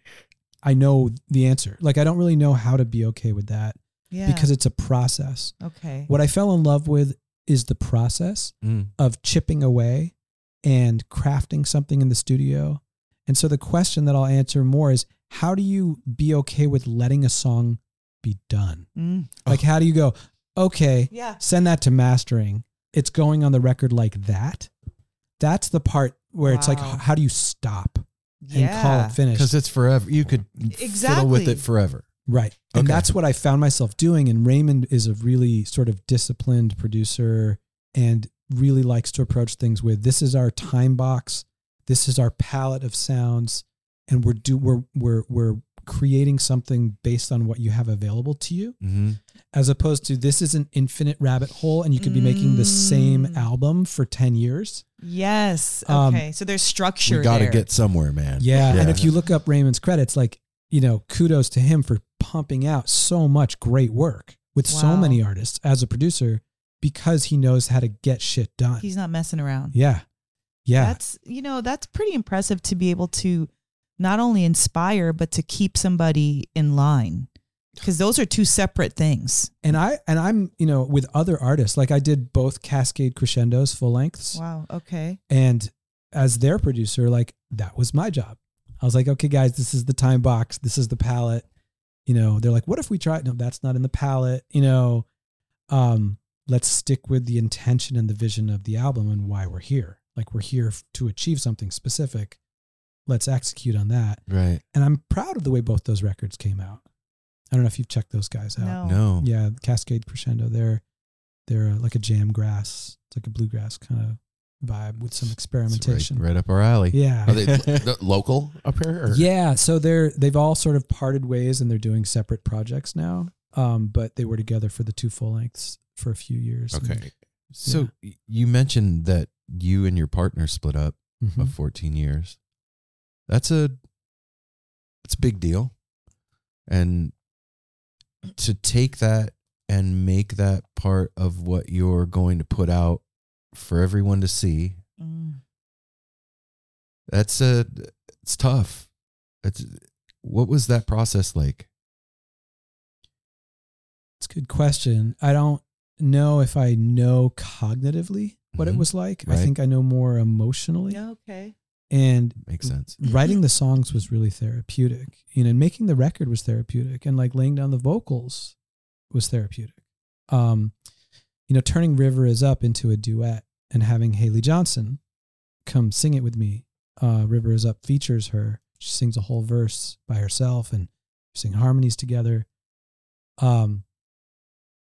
I know the answer. Like I don't really know how to be okay with that yeah. because it's a process. okay. What I fell in love with is the process Mm. of chipping away and crafting something in the studio. And so the question that I'll answer more is how do you be okay with letting a song be done? Mm. Like how do you go, okay, Yeah. send that to mastering. It's going on the record like that. That's the part where it's like, how do you stop and Yeah. call it finished? Because it's forever. You could exactly. fiddle with it forever. right. And Okay. that's what I found myself doing. And Raymond is a really sort of disciplined producer and really likes to approach things with this is our time box, this is our palette of sounds, and we're do we're we're we're creating something based on what you have available to you. Mm-hmm. as opposed to this is an infinite rabbit hole and you could be making the same Mm. album for 10 years. Yes. Um, Okay. so there's structure. We got to there. get somewhere, man. Yeah. And if you look up Raymond's credits, like, you know, kudos to him for pumping out so much great work with so many artists as a producer because he knows how to get shit done. He's not messing around. yeah. Yeah. That's you know that's pretty impressive to be able to not only inspire but to keep somebody in line because those are two separate things. and I and I'm, you know, with other artists, like I did both Cascade Crescendos full lengths. Wow. Okay. And as their producer, like that was my job. I was like, okay, guys, this is the time box. This is the palette. You know, they're like, what if we try? No, that's not in the palette. You know, um, let's stick with the intention and the vision of the album and why we're here. Like we're here to achieve something specific. Let's execute on that. Right. And I'm proud of the way both those records came out. I don't know if you've checked those guys out. No. No. Yeah, Cascade Crescendo. They're they're uh, like a jam grass. It's like a bluegrass kind of vibe with some experimentation. Right, right up our alley. Yeah. Are they local up here? Or? Yeah, so they're they've all sort of parted ways and they're doing separate projects now. Um, but they were together for the two full lengths for a few years. and- Okay. So y- you mentioned that you and your partner split up Mhm. of 14 years. That's a it's a big deal. And to take that and make that part of what you're going to put out for everyone to see Mm. that's a it's tough it's what was that process like It's a good question. I don't know if I know cognitively what it Mhm. was like. I think I know more emotionally. Yeah, okay. And makes sense writing the songs was really therapeutic. You know, and making the record was therapeutic, and like laying down the vocals was therapeutic. Um, you know, turning River is up into a duet and having Haley Johnsen come sing it with me. Uh, River is up features her. She sings a whole verse by herself and sing harmonies together. Um,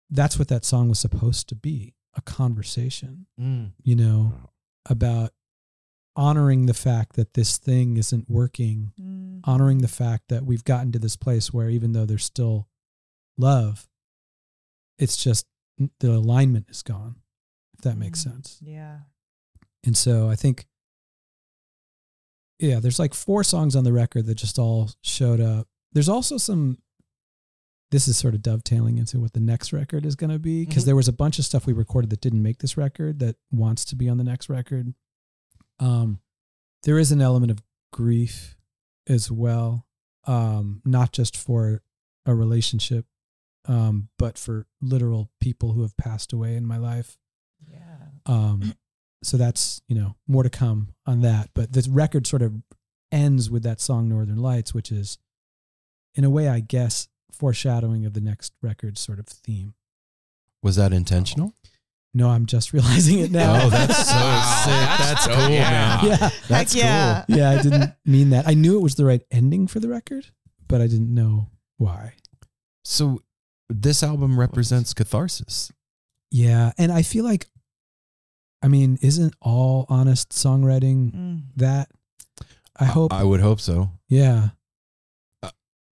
that's what that song was supposed to be a conversation, you know, about honoring the fact that this thing isn't working, Mm. honoring the fact that we've gotten to this place where even though there's still love, it's just the alignment is gone, if that makes Mm. sense. Yeah. And so I think, yeah, there's like four songs on the record that just all showed up. There's also some, this is sort of dovetailing into what the next record is going to be because Mhm. there was a bunch of stuff we recorded that didn't make this record that wants to be on the next record. Um, there is an element of grief as well, um, not just for a relationship, um, but for literal people who have passed away in my life. Yeah. Um, so that's you know more to come on that. But the record sort of ends with that song "Northern Lights," which is, in a way, I guess, foreshadowing of the next record's sort of theme. was that intentional No, I'm just realizing it now. Oh, that's so sick. that's That's, cool, Yeah. man. yeah, That's Heck yeah. yeah. I didn't mean that. I knew it was the right ending for the record, but I didn't know why. So this album represents catharsis. Yeah, and I feel like, I mean, isn't all honest songwriting Mm. that? I hope. I would hope so. yeah.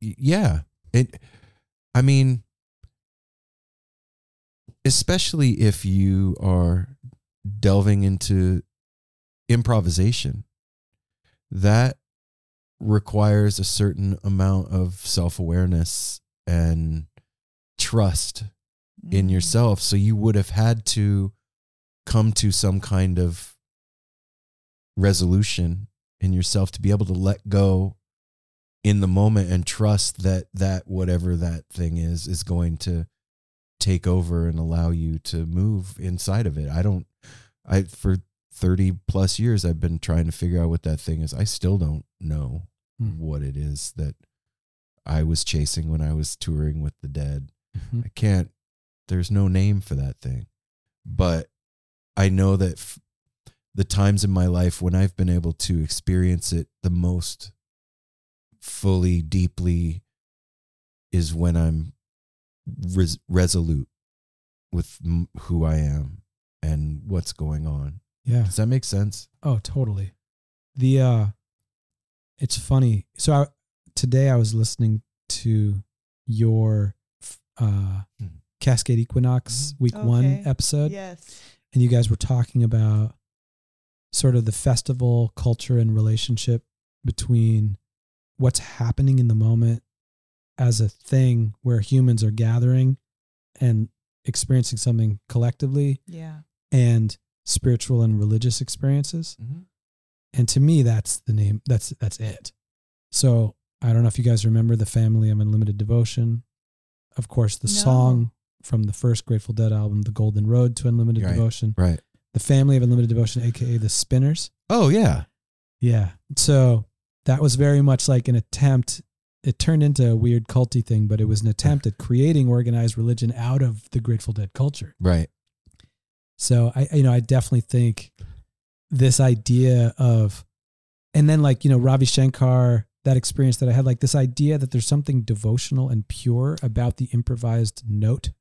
Y- Yeah. It I mean especially if you are delving into improvisation that requires a certain amount of self-awareness and trust in Mm. yourself so you would have had to come to some kind of resolution in yourself to be able to let go in the moment and trust that that whatever that thing is is going to take over and allow you to move inside of it i don't i for 30 plus years i've been trying to figure out what that thing is i still don't know Hmm. what it is that i was chasing when i was touring with the dead Mhm. I can't, there's no name for that thing. But I know that f- the times in my life when I've been able to experience it the most fully, deeply, is when I'm res- resolute with m- who I am and what's going on. Yeah. Does that make sense? Oh, totally. The uh it's funny. So I today I was listening to your uh Mhm. Cascade Equinox week 1 episode Yes. and you guys were talking about sort of the festival culture and relationship between what's happening in the moment as a thing where humans are gathering and experiencing something collectively Yeah. and spiritual and religious experiences mm-hmm. and to me that's the name that's that's it so i don't know if you guys remember the family of unlimited devotion of course the No. song from the first grateful dead album the golden road to unlimited Right. devotion Right. the family of unlimited devotion aka the spinners Oh, yeah. yeah so that was very much like an attempt it turned into a weird culty thing but it was an attempt at creating organized religion out of the grateful dead culture Right. So I, you know, I definitely think this idea of, and then like, you know, Ravi Shankar, that experience that I had, like this idea that there's something devotional and pure about the improvised note.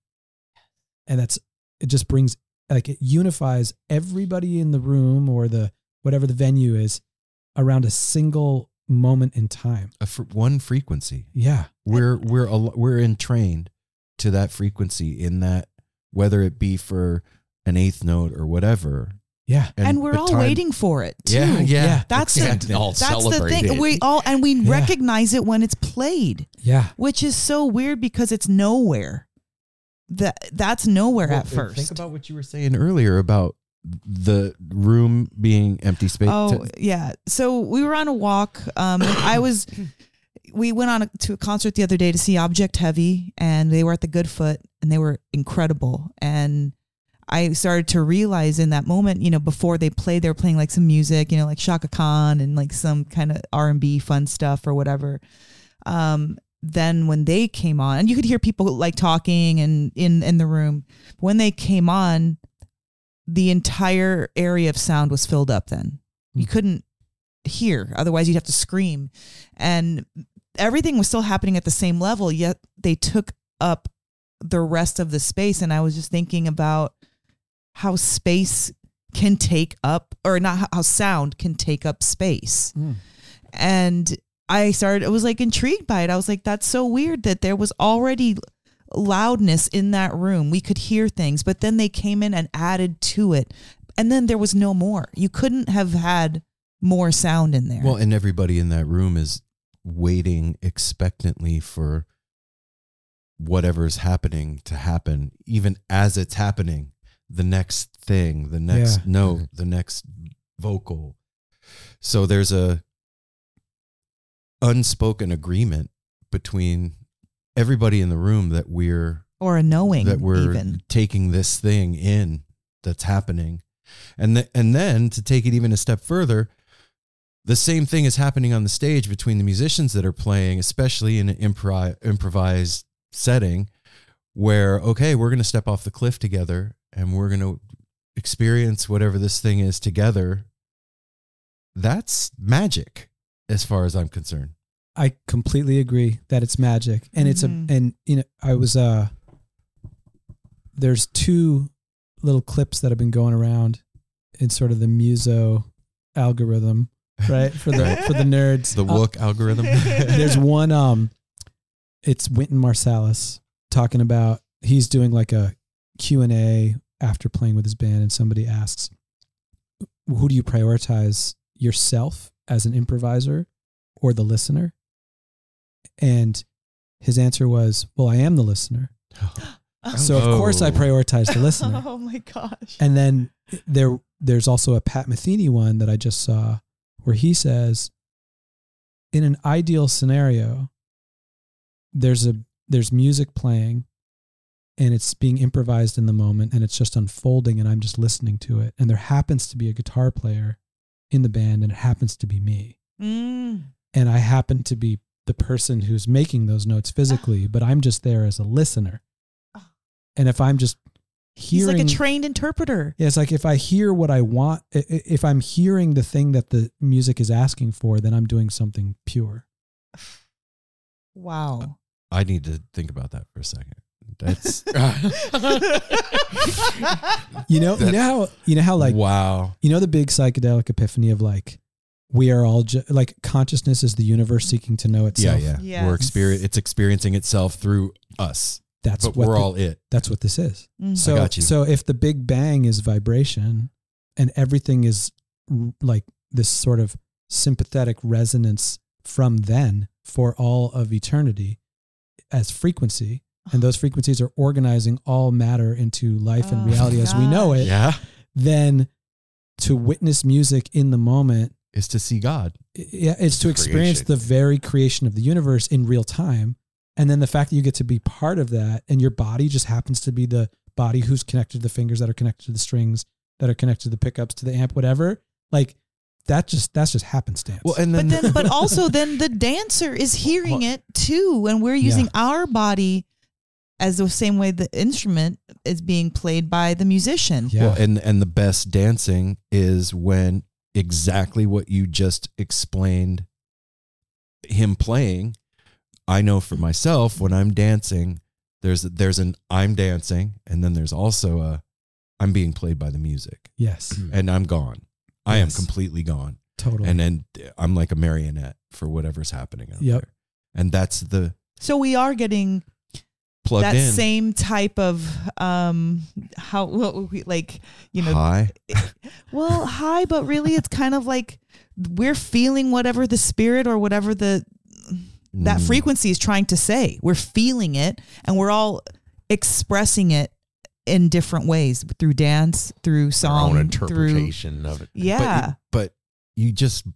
And that's, it just brings, like, it unifies everybody in the room or the, whatever the venue is around a single moment in time. A fr- one frequency. Yeah. we're we're al- we're entrained to that frequency in that whether it be for an eighth note or whatever Yeah. And, we're all time- waiting for it too. Yeah, yeah. Yeah. That's Yeah, the, all that's the thing. We all and we Yeah. recognize it when it's played, Yeah. which is so weird because it's nowhere. That that's nowhere Well, at first. Think about what you were saying earlier about the room being empty space. Oh yeah. So we were on a walk. Um, I was. We went on a, to a concert the other day to see Object Heavy, and they were at the Goodfoot, and they were incredible. And I started to realize in that moment, you know, before they played, they were playing like some music, you know, like Chaka Khan and like some kind of R and B fun stuff or whatever. Um, then when they came on, and you could hear people like talking and in in the room. When they came on, the entire area of sound was filled up. Then you couldn't hear, otherwise you'd have to scream, and everything was still happening at the same level. Yet they took up the rest of the space, and I was just thinking about how space can take up, or not how- how sound can take up space Mm. and I started, I was like intrigued by it. I was like, that's so weird that there was already loudness in that room. We could hear things, but then they came in and added to it. And then there was no more. You couldn't have had more sound in there. Well, and everybody in that room is waiting expectantly for whatever's happening to happen, even as it's happening. The next thing, the next Yeah. note, the next vocal. So there's a unspoken agreement between everybody in the room that we're or a knowing that we're even. taking this thing in that's happening. And th- and then to take it even a step further the same thing is happening on the stage between the musicians that are playing especially in an impro- improvised setting where okay we're going to step off the cliff together and we're going to experience whatever this thing is together. That's magic as far as i'm concerned I completely agree that it's magic, and it's a Mhm. and you know I was uh. There's two little clips that have been going around in sort of the muso algorithm, right? For the for the nerds. the Uh, wook algorithm there's one um it's Wynton Marsalis talking about he's doing like a Q&A after playing with his band and somebody asks who do you prioritize yourself as an improviser or the listener and his answer was well I am the listener so of course I Oh. prioritize the listener oh my gosh. and then there there's also a Pat Metheny one that I just saw where he says in an ideal scenario there's a there's music playing and it's being improvised in the moment and it's just unfolding and I'm just listening to it and there happens to be a guitar player in the band and it happens to be me Mm. and I happen to be the person who's making those notes physically ah. but I'm just there as a listener ah. and if I'm just hearing, He's like a trained interpreter. yeah, it's like if I hear what I want, i- i- if I'm hearing the thing that the music is asking for, then I'm doing something pure. Wow. i need to think about that for a second that's You know, you know how you know how like wow you know the big psychedelic epiphany of like we are all ju- like consciousness is the universe seeking to know itself. yeah. Yes. We're experience it's experiencing itself through us. That's but what we're the- all it. that's what this is. Mhm. So got you. so if the Big Bang is vibration and everything is r- like this sort of sympathetic resonance from then for all of eternity as frequency and those frequencies are organizing all matter into life and Oh, reality as we know it Yeah. then to witness music in the moment Is to see God. yeah it's to experience Creation. the very creation of the universe in real time and then the fact that you get to be part of that and your body just happens to be the body who's connected to the fingers that are connected to the strings that are connected to the pickups to the amp whatever like that just that's just happenstance Well, and then, But then, but also, then the dancer is hearing it too, and we're using our body as the same way the instrument is being played by the musician. yeah well, and and the best dancing is when exactly what you just explained him playing. I know for myself when I'm dancing, there's there's an I'm dancing, and then there's also a I'm being played by the music, yes hmm. and I'm gone. I am completely gone. totally and then I'm like a marionette for whatever's happening out Yep. there. And that's the So we are getting plugged that in same type of um how would we like you know high. well, high, but really it's kind of like we're feeling whatever the spirit or whatever the that Mm. frequency is trying to say. We're feeling it and we're all expressing it in different ways through dance, through Our song, own through interpretation of it. yeah. but you just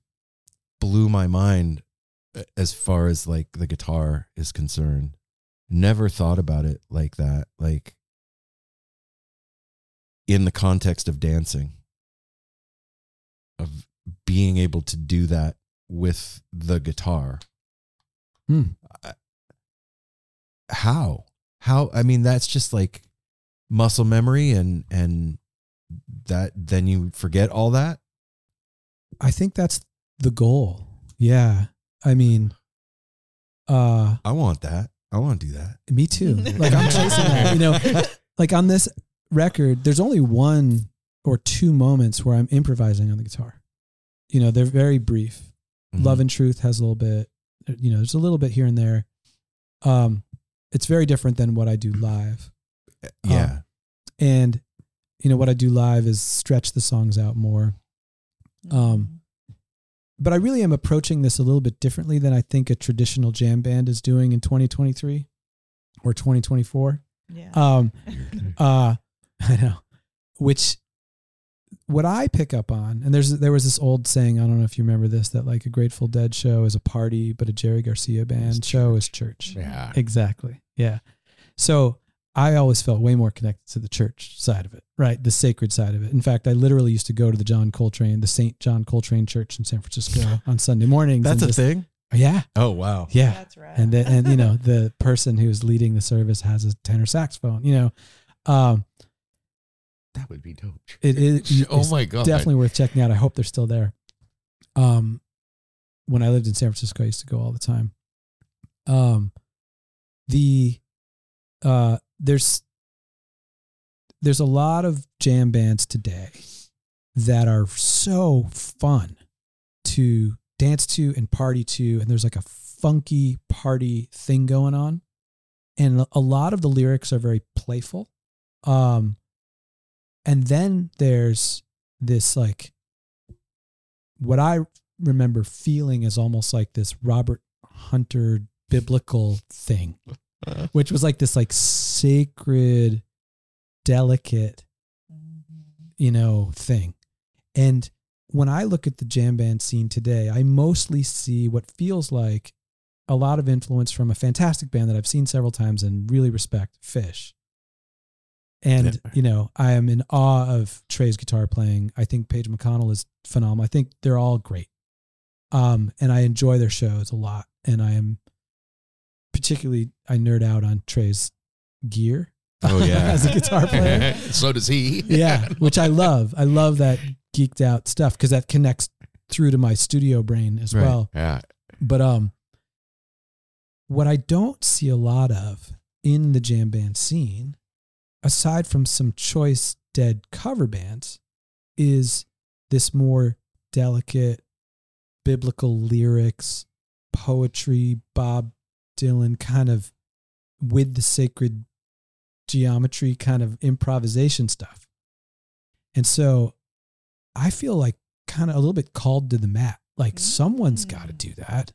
blew my mind uh, as far as like the guitar is concerned never thought about it like that like in the context of dancing of being able to do that with the guitar Hmm. How how i mean that's just like muscle memory and and that then you forget all that I think that's the goal. Yeah. I mean, uh, I want that. I want to do that. me too. Like I'm chasing that. You know, like on this record, there's only one or two moments where I'm improvising on the guitar. You know, they're very brief. Mm-hmm. Love and Truth has a little bit, you know, there's a little bit here and there. Um, it's very different than what I do live. yeah. And, you know, what I do live is stretch the songs out more. Um, but I really am approaching this a little bit differently than I think a traditional jam band is doing in 2023 or 2024. yeah. Um, uh, I know, which what I pick up on, and there's there was this old saying, I don't know if you remember this, that like a Grateful Dead show is a party, but a Jerry Garcia band show is church. Yeah. Exactly. Yeah. So I always felt way more connected to the church side of it, right? The sacred side of it. In fact, I literally used to go to the John Coltrane, the St. John Coltrane Church in San Francisco on Sunday mornings. That's a just- thing. Yeah. Oh wow. Yeah. That's right. And the, and you know the person who's leading the service has a tenor saxophone. You know, um, That would be dope. it is Oh it's my god. definitely worth checking out. I hope they're still there. Um, when I lived in San Francisco, I used to go all the time. Um, the uh, there's there's a lot of jam bands today that are so fun to dance to and party to, and there's like a funky party thing going on, and a lot of the lyrics are very playful. Um, and then there's this like what I remember feeling is almost like this Robert Hunter biblical thing, which was like this like sacred, delicate, you know, thing. And when I look at the jam band scene today, I mostly see what feels like a lot of influence from a fantastic band that I've seen several times and really respect, Phish. And, Yeah. you know, I am in awe of Trey's guitar playing. I think Page McConnell is phenomenal. I think they're all great. Um, and I enjoy their shows a lot. And I am particularly, I nerd out on Trey's gear. Oh, yeah. as a guitar player so does he. yeah, which I love. I love that geeked out stuff because that connects through to my studio brain as Right. well. Yeah. But um, what I don't see a lot of in the jam band scene, aside from some choice dead cover bands, is this more delicate biblical lyrics, poetry, Bob Dylan kind of with the sacred geometry kind of improvisation stuff. And so I feel like kind of a little bit called to the mat. Like someone's got to mm. do that.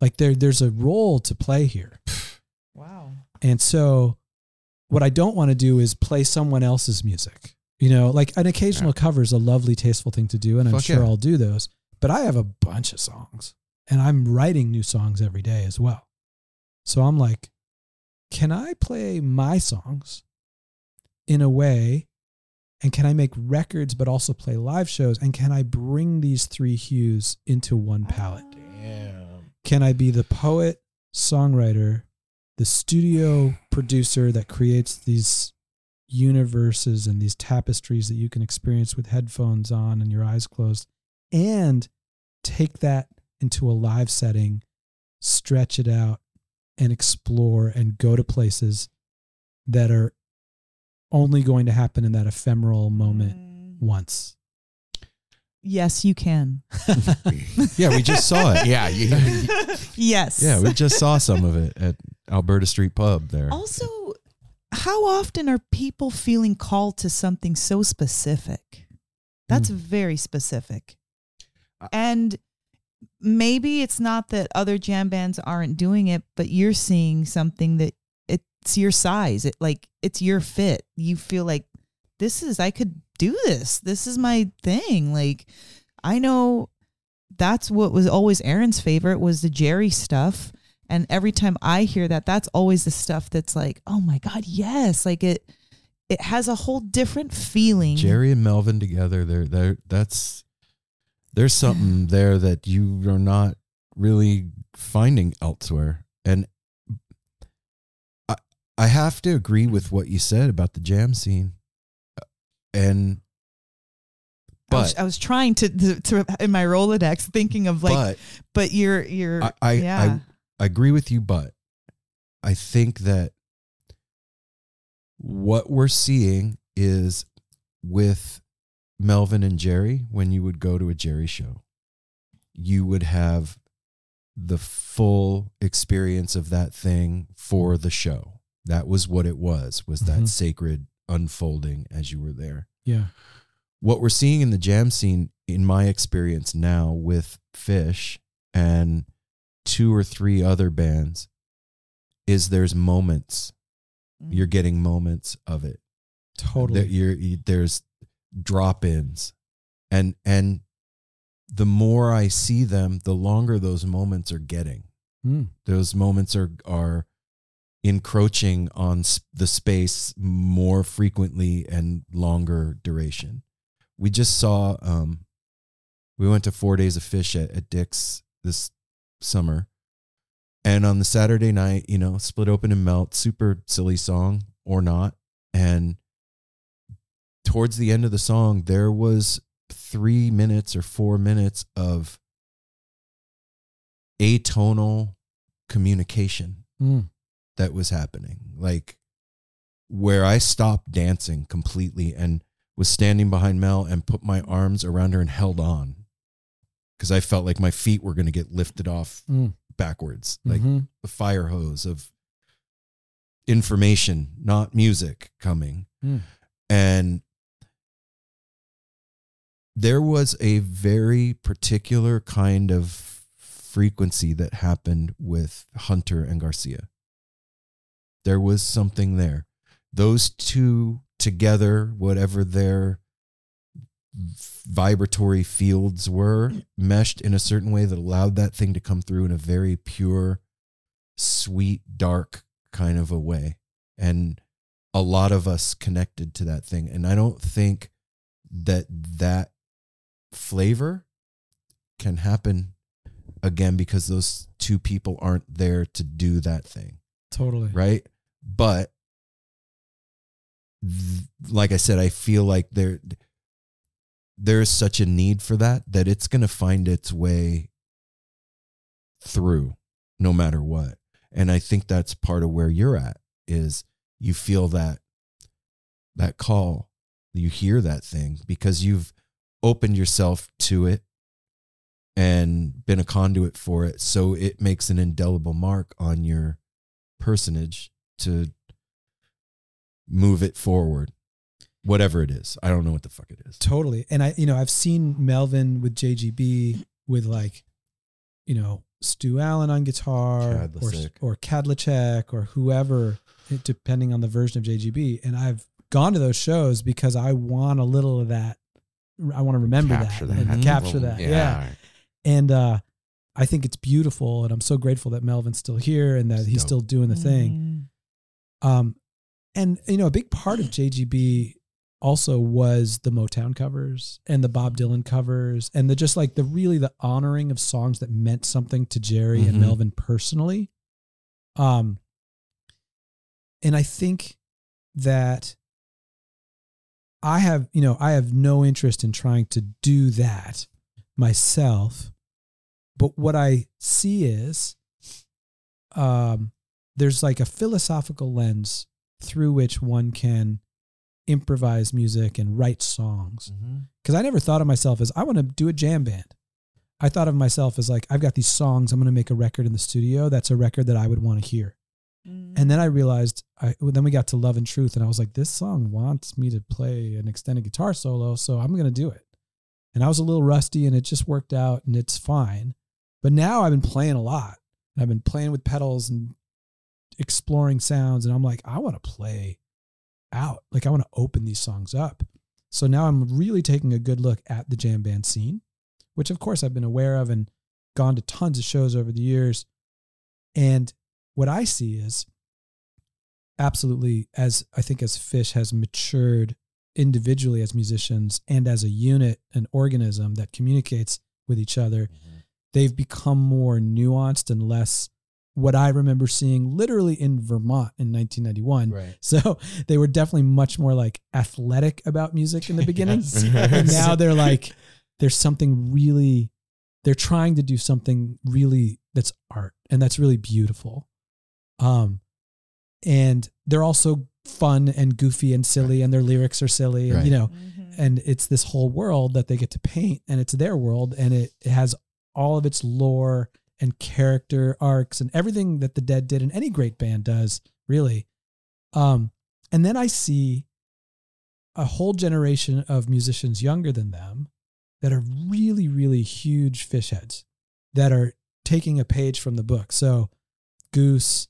Like there there's a role to play here. wow. And so what I don't want to do is play someone else's music. You know, like an occasional cover is a lovely, tasteful thing to do, and I'm Fuck sure yeah. I'll do those. But I have a bunch of songs, and I'm writing new songs every day as well. So I'm like, can I play my songs in a way, and can I make records but also play live shows? And can I bring these three hues into one palette? Oh, damn. Can I be the poet, songwriter, the studio producer that creates these universes and these tapestries that you can experience with headphones on and your eyes closed, and take that into a live setting, stretch it out, and explore and go to places that are only going to happen in that ephemeral moment Mm. once. Yes, you can. Yeah, we just saw it. Yeah. You, yes. Yeah, we just saw some of it at Alberta Street Pub there. Also, how often are people feeling called to something so specific? That's very specific. I- And maybe it's not that other jam bands aren't doing it, but you're seeing something that it's your size. It like it's your fit. You feel like this is I could do this. This is my thing. Like I know that's what was always Aaron's favorite was the Jerry stuff. And every time I hear that, that's always the stuff that's like, oh my God, yes. Like it it has a whole different feeling. Jerry and Melvin together, there, there. That's there's something there that you are not really finding elsewhere, and I I have to agree with what you said about the jam scene, and I was, but I was trying to, to, to in my Rolodex thinking of like, but, but you're you're I I, yeah. I I agree with you, but I think that what we're seeing is with Melvin and Jerry, when you would go to a Jerry show, you would have the full experience of that thing for the show. That was what it was, was that Mhm. sacred unfolding as you were there Yeah. what we're seeing in the jam scene, in my experience now with Phish and two or three other bands, is there's moments. Mm. You're getting moments of it. Totally. That you're, you, there's drop ins, and and the more I see them, the longer those moments are getting. Mm. Those moments are are encroaching on the space more frequently and longer duration. We just saw um we went to 4 days of Phish at, at Dick's this summer. And on the Saturday night, you know, split open and melt, super silly song or not. And towards the end of the song, there was 3 minutes or 4 minutes of atonal communication Mm. that was happening. Like where I stopped dancing completely and was standing behind Mel and put my arms around her and held on because I felt like my feet were going to get lifted off Mm. backwards, like Mhm. the fire hose of information, not music coming. Mm. And there was a very particular kind of frequency that happened with Hunter and Garcia. There was something there. Those two together, whatever their vibratory fields were, meshed in a certain way that allowed that thing to come through in a very pure, sweet, dark kind of a way. And a lot of us connected to that thing. And I don't think that that flavor can happen again because those two people aren't there to do that thing. Totally. right? But th- like i said i feel like there there's such a need for that that it's going to find its way through no matter what. And i think that's part of where you're at is you feel that that call you hear that thing because you've opened yourself to it and been a conduit for it so it makes an indelible mark on your personage to move it forward whatever it is i don't know what the fuck it is Totally. And I, you know, I've seen Melvin with JGB with like, you know, Stu Allen on guitar or, Kadlecik. or Kadlecik or whoever, depending on the version of JGB. And I've gone to those shows because I want a little of that. I want to remember Capture that, that. and capture Well, that. yeah. and uh I think it's beautiful, and I'm so grateful that Melvin's still here and that It's he's dope. still doing the thing. Mm. Um, and you know, a big part of JGB also was the Motown covers and the Bob Dylan covers, and the just like the really the honoring of songs that meant something to Jerry Mhm. and Melvin personally. Um, and I think that I have, you know, I have no interest in trying to do that myself. But what I see is um, there's like a philosophical lens through which one can improvise music and write songs. Because I never thought of myself as I want to do a jam band. I thought of myself as like, I've got these songs, I'm going to make a record in the studio. That's a record that I would want to hear. And then I realized, I then we got to Love and Truth, and I was like, this song wants me to play an extended guitar solo, so I'm to do it. and I was a little rusty and it just worked out and it's fine. But now I've been playing a lot. And I've been playing with pedals and exploring sounds and I'm like I want to play out. Like I want to open these songs up. So now I'm really taking a good look at the jam band scene, which of course I've been aware of and gone to tons of shows over the years. And what I see is absolutely as I think as Phish has matured individually as musicians and as a unit, an organism that communicates with each other, they've become more nuanced and less what I remember seeing literally in Vermont in 1991. Right. So they were definitely much more like athletic about music in the beginning. Yes. And now they're like, there's something really, they're trying to do something really that's art and that's really beautiful. Um, and they're also fun and goofy and silly and their lyrics are silly and, you know, Mhm. and it's this whole world that they get to paint and it's their world and it, it has all of its lore and character arcs and everything that the dead did and any great band does really. Um and then i see a whole generation of musicians younger than them that are really really huge Phish heads that are taking a page from the book. So goose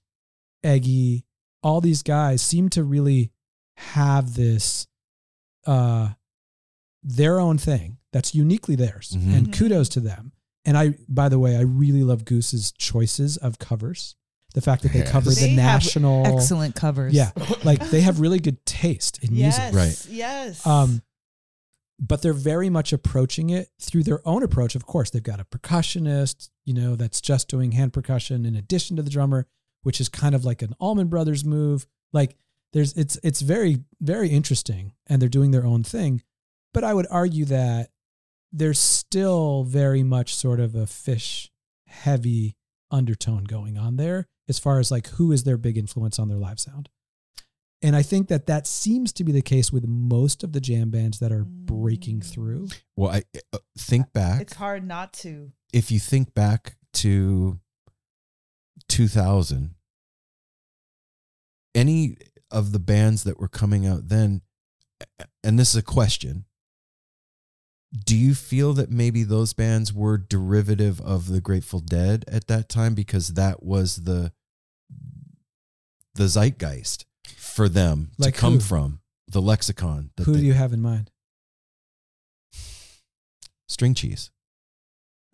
eggy all these guys seem to really have this uh their own thing that's uniquely theirs Mhm. and Mhm. kudos to them and i by the way i really love goose's choices of covers the fact that they Yes. covered They the have national Excellent covers. yeah like they have really good taste in music Right. Yes. um, but they're very much approaching it through their own approach. Of course, they've got a percussionist, you know, that's just doing hand percussion in addition to the drummer, which is kind of like an Allman Brothers move. Like there's it's it's very very interesting, and they're doing their own thing. But I would argue that there's still very much sort of a Phish heavy undertone going on there as far as like who is their big influence on their live sound. And I think that that seems to be the case with most of the jam bands that are breaking Mm. through. Well, I uh, think back. it's hard not to. if you think back to 2000, any of the bands that were coming out then, and this is a question, do you feel that maybe those bands were derivative of the Grateful Dead at that time because that was the the zeitgeist for them Like to come who? from the lexicon that Who they- do you have in mind? string cheese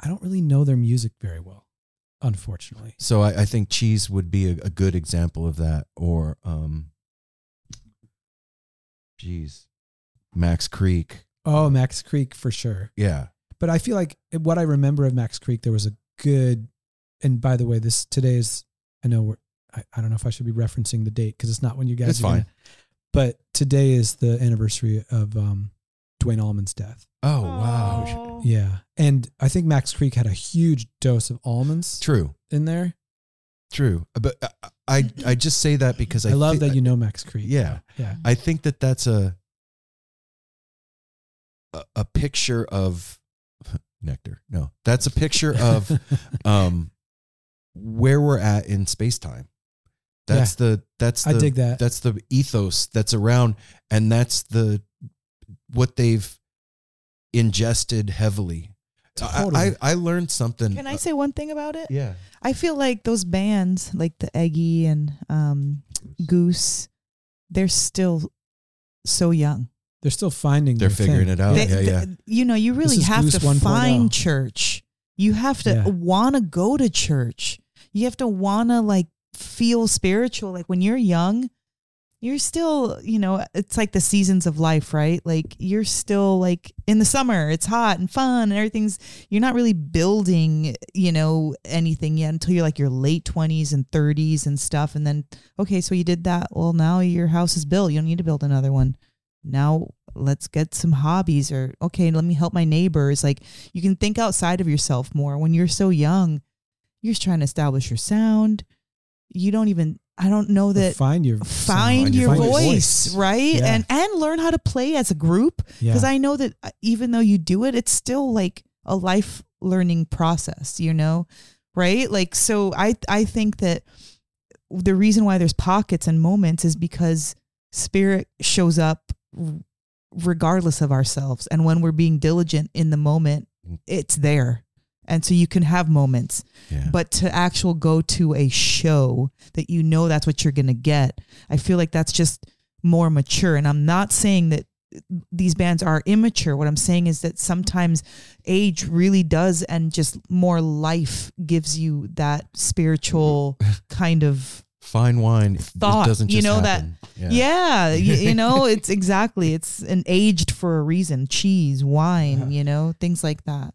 I don't really know their music very well, unfortunately. So I, I think cheese would be a, a good example of that, or um, geez, Max Creek. Oh, Max Creek for sure. Yeah, But I feel like what I remember of Max Creek, there was a good. And by the way, this today is. I know we're. I, I don't know if I should be referencing the date because it's not when you guys. It's are gonna- fine. but today is the anniversary of um, Duane Allman's death. Oh wow, Oh. Yeah, and I think Max Creek had a huge dose of Allmans true, in there. true. Uh, but I I, I just say that because I, I, love thi- that you know Max Creek. Yeah. yeah. Mm-hmm. I think that that's a a, a picture of nectar. No, that's a picture of um where we're at in space time. That's the that's the I dig that. that's the ethos that's around and that's the what they've ingested heavily. I- Totally. I, I learned something. Can I say one thing about it? Yeah. I feel like those bands, like the Eggy and um, Goose, they're still so young. They're still finding. They're their figuring thing. it out. They- yeah, yeah. they- you know, you really have Goose to 1.0. find church. You have to Yeah. want to go to church. You have to want to like feel spiritual. Like when you're young, you're still, you know, it's like the seasons of life, right? Like you're still like in the summer, it's hot and fun and everything's, you're not really building, you know, anything yet until you're like your late 20s and 30s and stuff. And then, okay, so you did that. Well, now your house is built. You don't need to build another one. Now let's get some hobbies or, okay, let me help my neighbors. Like you can think outside of yourself more. When you're so young, you're just trying to establish your sound. You don't even, I don't know Or that find your find Find your your voice, voice. right Yeah. and and learn how to play as a group Yeah. because i know that uh, even though you do it it's still like a life learning process you know right like so i i think that the reason why there's pockets and moments is because spirit shows up regardless of ourselves. And when we're being diligent in the moment, it's there. And so you can have moments, Yeah. but to actual go to a show that you know that's what you're going to get, I feel like that's just more mature. And I'm not saying that these bands are immature. What I'm saying is that sometimes age really does, and just more life gives you that spiritual kind of Fine wine it Thought, doesn't you know that- Yeah. yeah, you, you know it's exactly it's an aged for a reason cheese wine you know things like that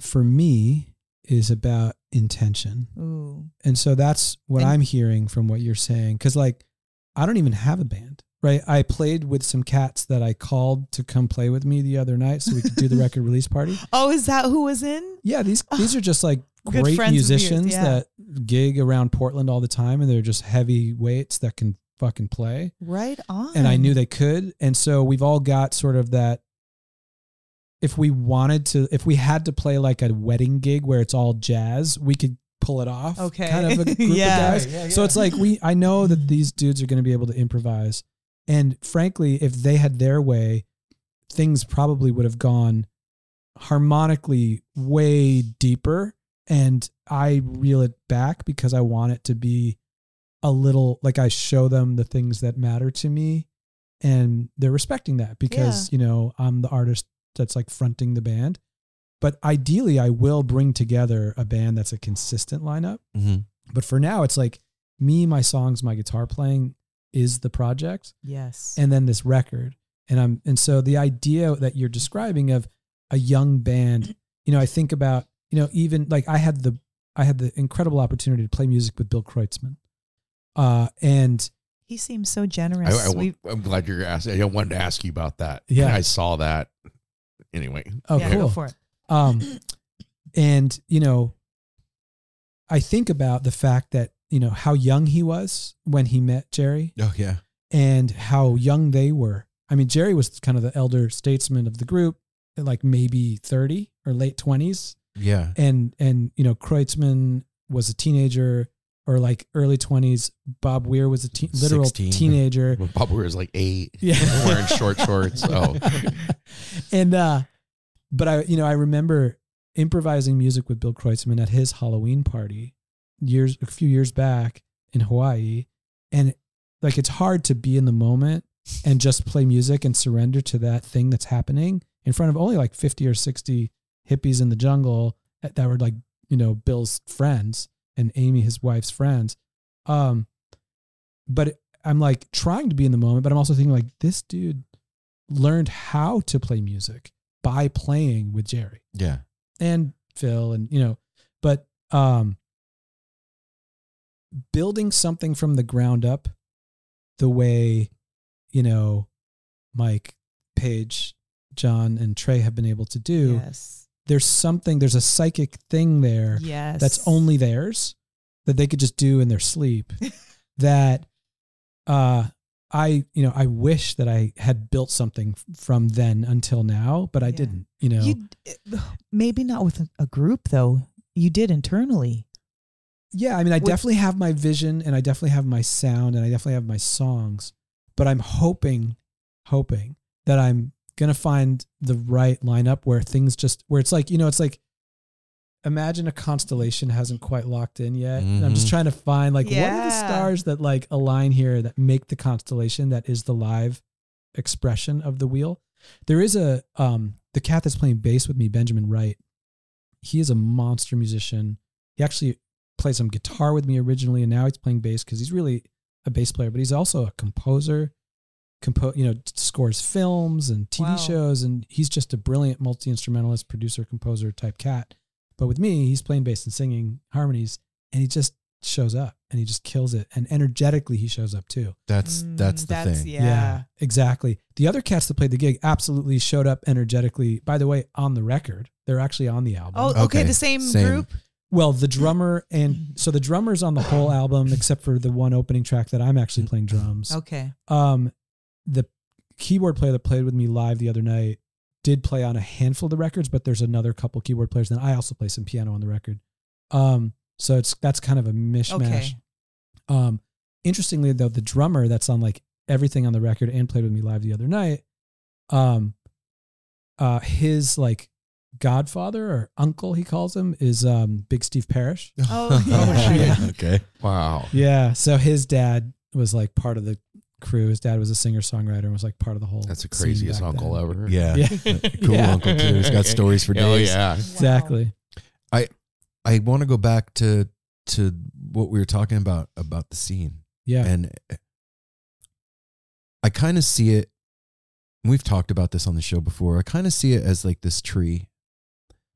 for me is about intention. Ooh. And so that's what And- I'm hearing from what you're saying. Cause like, I don't even have a band, right? I played with some cats that I called to come play with me the other night so we could do the record release party. oh is that who was in Yeah, these these are just like great musicians yeah. that gig around Portland all the time and they're just heavy weights that can fucking play. right on And I knew they could. And so we've all got sort of that if we wanted to if we had to play like a wedding gig where it's all jazz, we could pull it off. Okay. Kind of a group Yeah. of guys. So it's like we I know that these dudes are going to be able to improvise. And frankly, if they had their way, things probably would have gone harmonically way deeper. And I reel it back because I want it to be a little like I show them the things that matter to me and they're respecting that because, you know, I'm the artist that's like fronting the band. But ideally, I will bring together a band that's a consistent lineup. Mhm. But for now, it's like me, my songs, my guitar playing is the project yes and then this record and i'm and so the idea that you're describing of a young band you know i think about you know even like i had the i had the incredible opportunity to play music with bill kreutzmann uh and he seems so generous I, We- am glad you're asking. I wanted to ask you about that. Yeah. I saw that. Anyway, oh yeah, cool go for it um and you know i think about the fact that you know how young he was when he met jerry Oh yeah. and how young they were. I mean, Jerry was kind of the elder statesman of the group, like maybe 30 or late 20s. Yeah. And, and, you know, Kreutzmann was a teenager or like early 20s. Bob Weir was a te- literal 16. teenager. when Bob Weir was like eight, Yeah. wearing short shorts. Oh, and, uh, but I, you know, I remember improvising music with Bill Kreutzmann at his Halloween party years, a few years back in Hawaii. And like, it's hard to be in the moment and just play music and surrender to that thing that's happening in front of only like 50 or 60 hippies in the jungle that that were like, you know, Bill's friends and Amy, his wife's friends. Um, but I'm like trying to be in the moment, but I'm also thinking like this dude learned how to play music by playing with Jerry Yeah. and Phil and you know, but um building something from the ground up the way, you know, Mike, Page, John, and Trey have been able to do, yes there's something, there's a psychic thing there yes that's only theirs that they could just do in their sleep that uh I, you know, I wish that I had built something from then until now, but I Yeah. didn't, you know. you maybe not with a, a group though you did internally Yeah, I mean, I Would- definitely have my vision and I definitely have my sound and I definitely have my songs, but I'm hoping, hoping that I'm going to find the right lineup where things just, where it's like, you know, it's like, imagine a constellation hasn't quite locked in yet. And I'm just Mhm. trying to find like, what are the stars that like align here that make the constellation that is the live expression of the wheel? There is a, um, the cat that's playing bass with me, Benjamin Wright. He is a monster musician. He actually played some guitar with me originally, and now he's playing bass because he's really a bass player. But he's also a composer. Compo- you know, scores films and TV Wow. shows, and he's just a brilliant multi instrumentalist, producer, composer type cat. But with me, he's playing bass and singing harmonies, and he just shows up and he just kills it. And energetically, he shows up too. That's Mm, that's the thing. Yeah. exactly. The other cats that played the gig absolutely showed up energetically. By the way, on the record, they're actually on the album. Oh, okay. Okay, The same, same. group. Well, the drummer and so the drummer's on the whole album except for the one opening track that I'm actually playing drums. Okay. Um, the keyboard player that played with me live the other night did play on a handful of the records, but there's another couple keyboard players. Then I also play some piano on the record. Um, so it's that's kind of a mishmash. Okay. Um, interestingly though, the drummer that's on like everything on the record and played with me live the other night, um, uh, his like godfather or uncle he calls him is um Big Steve Parish. Oh, yeah. okay. Wow. Yeah. So his dad was like part of the crew. His dad was a singer songwriter and was like part of the whole. That's the scene craziest back uncle then. ever. Yeah. Yeah. Cool Yeah. uncle too. He's got stories for Oh days. yeah. Exactly. I I want to go back to to what we were talking about about the scene. Yeah. And I kind of see it we've talked about this on the show before. I kind of see it as like this tree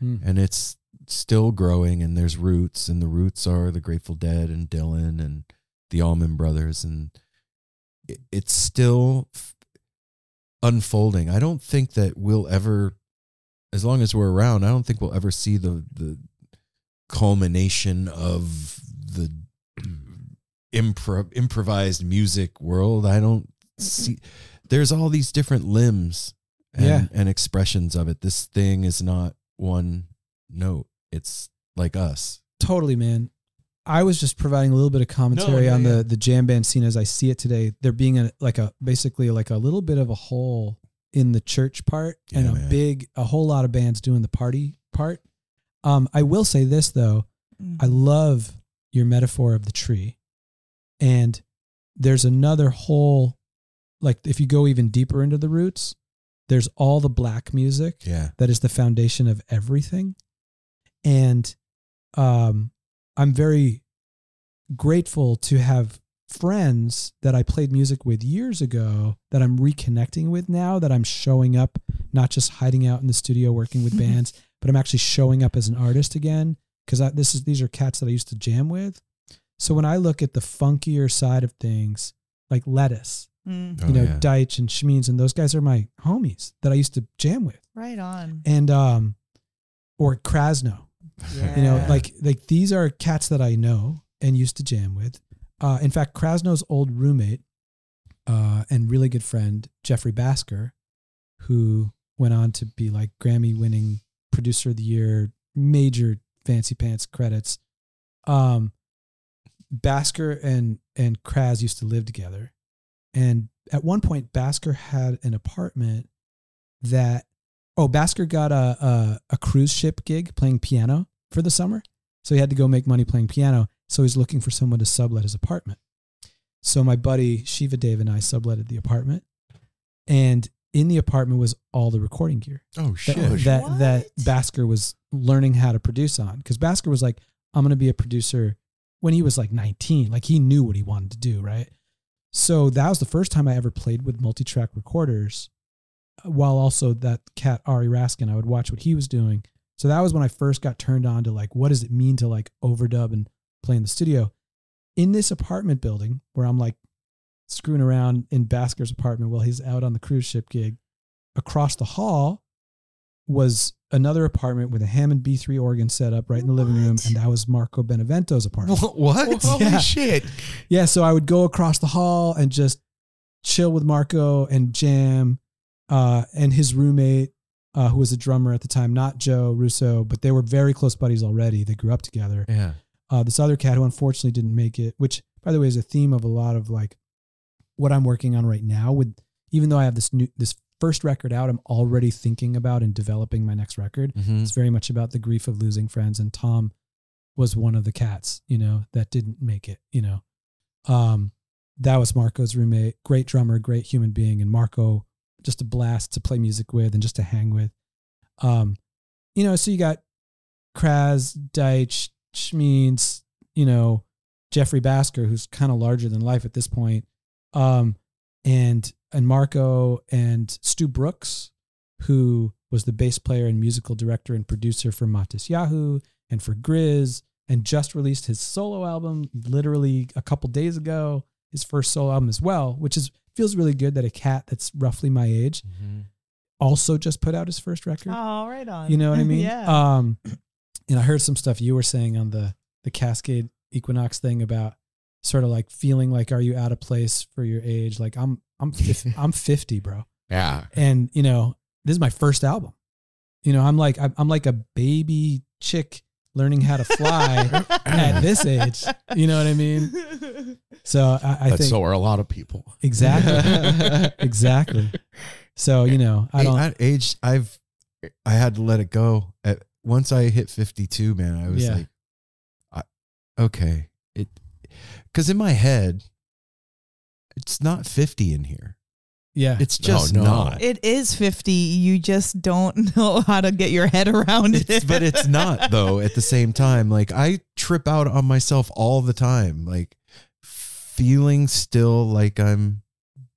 Mm. and it's still growing and there's roots and the roots are the Grateful Dead and Dylan and the Allman Brothers and it, it's still unfolding. I don't think that we'll ever as long as we're around, I don't think we'll ever see the the culmination of the improv improvised music world. I don't see there's all these different limbs and, Yeah. and expressions of it. This thing is not one note. It's like us. Totally, man. I was just providing a little bit of commentary yeah, on yeah. the the jam band scene as I see it today. There being a like a basically like a little bit of a hole in the church part and a man. big a whole lot of bands doing the party part. Um, I will say this though, I love your metaphor of the tree. And there's another whole like if you go even deeper into the roots, there's all the black music Yeah. that is the foundation of everything. And um, I'm very grateful to have friends that I played music with years ago that I'm reconnecting with now, that I'm showing up, not just hiding out in the studio working with bands, but I'm actually showing up as an artist again. Because this is these are cats that I used to jam with. So when I look at the funkier side of things, like Lettuce, Mm, Oh, you know, yeah. Deitch and Schmeens, and those guys are my homies that I used to jam with right on. and um or Krasno. You know, like like these are cats that I know and used to jam with. Uh in fact, Krasno's old roommate uh and really good friend, Jeffrey Bhasker, who went on to be like Grammy winning producer of the year, major fancy pants credits. Um Bhasker and and Kraz used to live together. And at one point Bhasker had an apartment that oh Bhasker got a, a a cruise ship gig playing piano for the summer. So he had to go make money playing piano. So he's looking for someone to sublet his apartment. So my buddy Shiva Dave and I subletted the apartment. And in the apartment was all the recording gear Oh that shit. that, that What? Bhasker was learning how to produce on. Because Bhasker was like, I'm gonna be a producer when he was like 19. Like he knew what he wanted to do, right? So that was the first time I ever played with multi-track recorders. While also that cat Ari Raskin, I would watch what he was doing. So that was when I first got turned on to like, what does it mean to like overdub and play in the studio? In this apartment building where I'm like screwing around in Bhasker's apartment while he's out on the cruise ship gig, across the hall was another apartment with a Hammond B3 organ set up right in the living room, and that was Marco Benevento's apartment. What? Holy Yeah. shit. Yeah, so I would go across the hall and just chill with Marco and jam, uh, and his roommate, uh, who was a drummer at the time, not Joe Russo, but they were very close buddies already. They grew up together. Yeah. Uh, this other cat who unfortunately didn't make it, which by the way is a theme of a lot of like what I'm working on right now. With even though I have this new this first record out, I'm already thinking about and developing my next record. Mhm. It's very much about the grief of losing friends, and Tom was one of the cats, you know, that didn't make it. You know, um, that was Marco's roommate, great drummer, great human being, and Marco just a blast to play music with and just to hang with. Um, you know, so you got Kraz, Deitch, Schmeens, you know, Jeffrey Bhasker, who's kind of larger than life at this point, um, and and Marco and Stu Brooks, who was the bass player and musical director and producer for Matisyahu and for Grizz and just released his solo album literally a couple days ago. His first solo album as well, which is feels really good that a cat that's roughly my age also just put out his first record. Oh, right on. You know what I mean? yeah. Um, and I heard some stuff you were saying on the the Cascade Equinox thing about sort of like feeling like, are you out of place for your age? Like I'm, I'm, 50, I'm 50, bro. Yeah. And you know, this is my first album. You know, I'm like, I'm, I'm like a baby chick learning how to fly at this age. You know what I mean? So I, I But think so are a lot of people. exactly, exactly. So you know, I don't. at age I've I had to let it go. At once I hit 52, man, I was Yeah. like I, okay, it cuz in my head it's not 50 in here. Yeah, It's just no. not. It is 50. You just don't know how to get your head around It's, it. but it's not though at the same time. Like I trip out on myself all the time. Like feeling still like I'm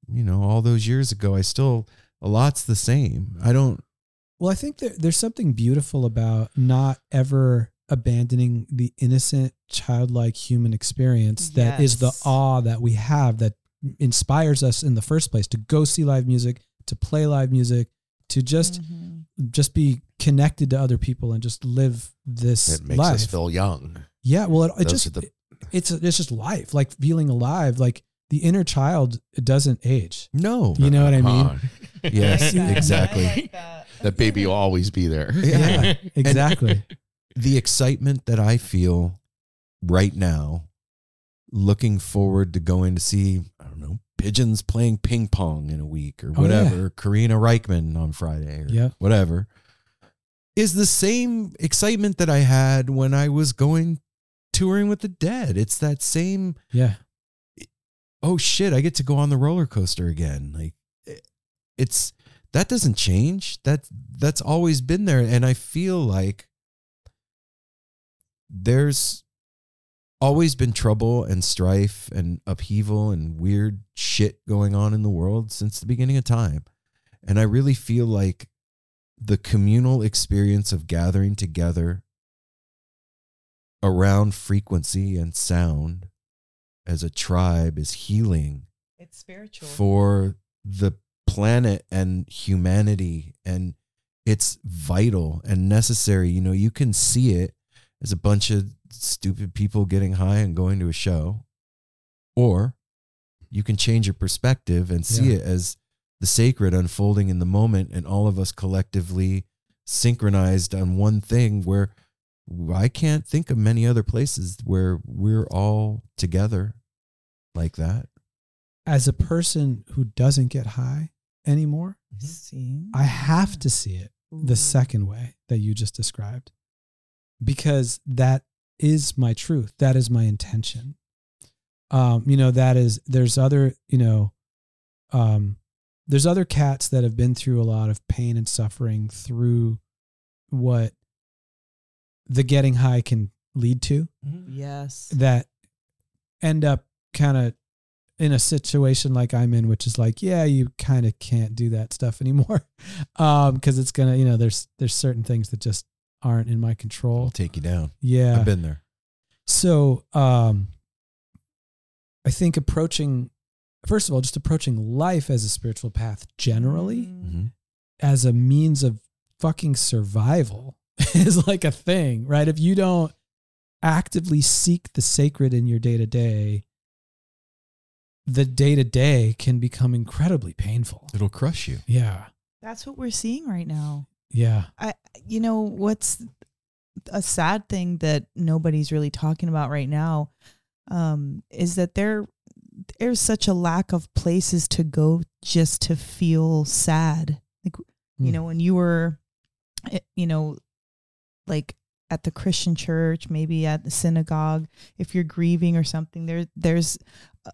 you know, all those years ago, I still a lot's the same. I don't Well, I think there, there's something beautiful about not ever abandoning the innocent, childlike human experience that is the awe that we have that inspires us in the first place to go see live music, to play live music, to just Mhm. just be connected to other people and just live this It makes life. us feel young. yeah, well, it, it just the- it's it's just life, like feeling alive, like the inner child it doesn't age. No. You know what I mean? Uh, Yes, Yeah. exactly. that baby will always be there. Yeah, exactly. the excitement that I feel right now, looking forward to going to see, I don't know, pigeons playing ping pong in a week or Oh, yeah. whatever, Karina Rykman on Friday or Yep. whatever, is the same excitement that I had when I was going touring with the dead. It's that same, Yeah. oh shit, I get to go on the roller coaster again. Like eh, it's that doesn't change. That that's always been there and I feel like there's always been trouble and strife and upheaval and weird shit going on in the world since the beginning of time. And I really feel like the communal experience of gathering together around frequency and sound as a tribe is healing It's spiritual. for the planet and humanity and it's vital and necessary you know you can see it as a bunch of stupid people getting high and going to a show or you can change your perspective and see Yeah. it as the sacred unfolding in the moment and all of us collectively synchronized on one thing where I can't think of many other places where we're all together like that. As a person who doesn't get high anymore, mm-hmm. See? I have to see it the second way that you just described because that is my truth. That is my intention. Um, you know, that is, there's other, you know, um, there's other cats that have been through a lot of pain and suffering through what the getting high can lead to Yes. that end up kind of in a situation like I'm in, which is like, yeah, you kind of can't do that stuff anymore, um, because it's gonna, you know, there's there's certain things that just aren't in my control. I'll control. take you down. Yeah. I've been there. So, um, I think approaching, first of all, just approaching life as a spiritual path generally Mm. Mhm. as a means of fucking survival is like a thing, right? If you don't actively seek the sacred in your day to day, the day to day can become incredibly painful. It'll crush you. Yeah. That's what we're seeing right now. Yeah. I, you know, what's a sad thing that nobody's really talking about right now um, is that there there's such a lack of places to go just to feel sad. Like, you Mm. know, when you were, eh, you know, like at the Christian church, maybe at the synagogue, if you're grieving or something, there there's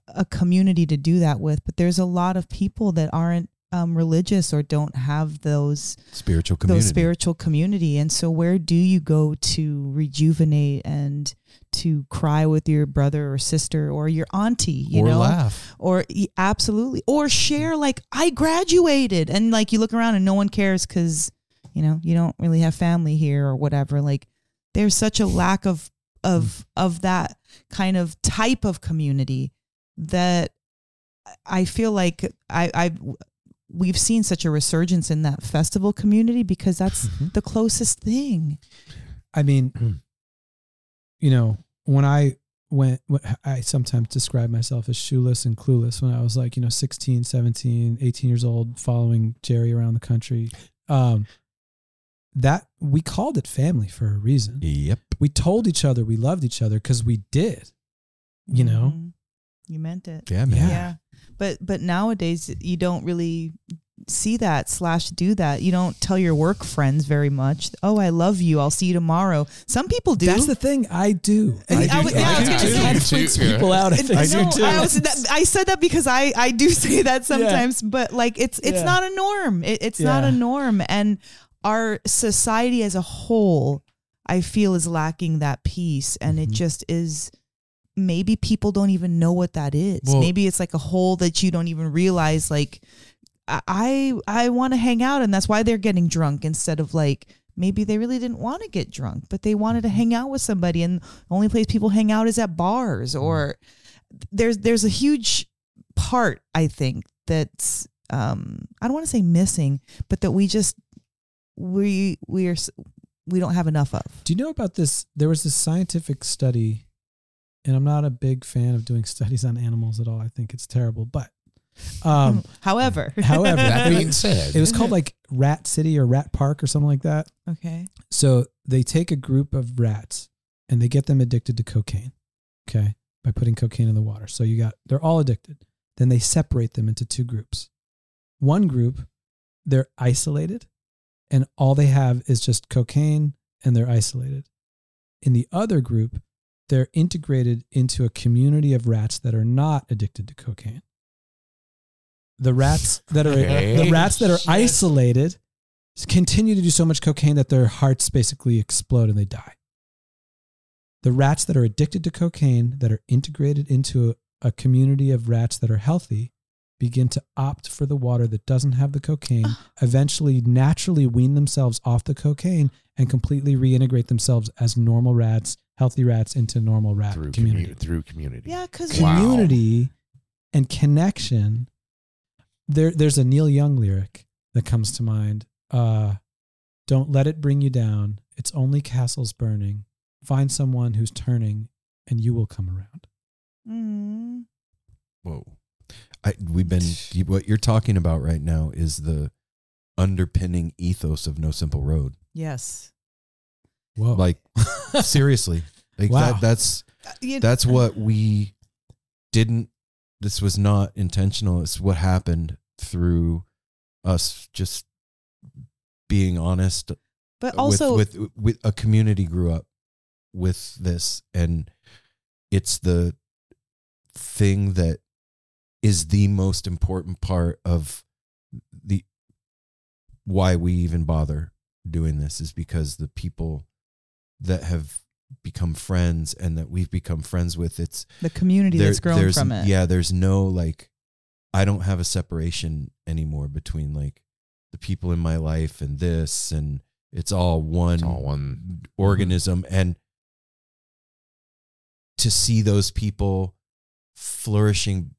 a community to do that with. But there's a lot of people that aren't um, religious or don't have those Spiritual community. those spiritual community. And so, where do you go to rejuvenate and to cry with your brother or sister or your auntie? You or know, laugh. or absolutely, or share like I graduated, and like you look around and no one cares because you know you don't really have family here or whatever. Like, there's such a lack of of of that kind of type of community that I feel like I I we've seen such a resurgence in that festival community because that's Mhm. the closest thing. I mean, Mm. you know, when I went, when- I sometimes describe myself as shoeless and clueless when I was like, you know, 16, 17, 18 years old, following Jerry around the country. Um, that we called it family for a reason. Yep. We told each other we loved each other because we did. You know? You meant it. Yeah, man. Yeah. yeah but but nowadays you don't really see that slash do that you don't tell your work friends very much oh i love you i'll see you tomorrow some people do That's the thing I do. I And do it- too. Yeah, I was it gonna say- kind of too, freaks yeah. people out. I think. I do too. I, was, that, I said that because I, I do say that sometimes, but like it's it's Yeah. not a norm. It, it's not a norm, and our society as a whole, I feel, is lacking that piece, and it Mhm. just is. Maybe people don't even know what that is. Well- maybe it's like a hole that you don't even realize. Like, I I, want to hang out, and that's why they're getting drunk instead of like. Maybe they really didn't want to get drunk, but they wanted to hang out with somebody, and the only place people hang out is at bars or there's there's a huge part I think that's um I don't want to say missing, but that we just we we are we don't have enough of. Do you know about this? There was this scientific study, and I'm not a big fan of doing studies on animals at all. I think it's terrible. But um, however, however, That being said, it was called like Rat City or Rat Park or something like that. okay, So they take a group of rats and they get them addicted to cocaine. Okay. By putting cocaine in the water. So you got, they're all addicted. Then they separate them into two groups. One group, they're isolated and all they have is just cocaine and they're isolated. In the other group, they're integrated into a community of rats that are not addicted to cocaine. The rats that are Okay. the rats that are isolated continue to do so much cocaine that their hearts basically explode and they die. The rats that are addicted to cocaine, that are integrated into a, a community of rats that are healthy, begin to opt for the water that doesn't have the cocaine, eventually naturally wean themselves off the cocaine and completely reintegrate themselves as normal rats, healthy rats into normal rat through community. community. Through community. yeah, because Wow. Community and connection. There, there's a Neil Young lyric that comes to mind. Uh, Don't let it bring you down. It's only castles burning. Find someone who's turning, and you will come around. mm, Whoa. I, we've been, what you're talking about right now is the underpinning ethos of No Simple Road. yes, Whoa! Like, seriously. Like, Wow. that, that's, Uh, that's what we didn't, this was not intentional. It's what happened through us just being honest but also with, with with a community grew up with this and it's the thing that is the most important part of the why we even bother doing this is because the people that have become friends and that we've become friends with it's the community there- that's grown there's from it. yeah there's no like i don't have a separation anymore between like the people in my life and this and it's all one It's all one. organism and to see those people flourishing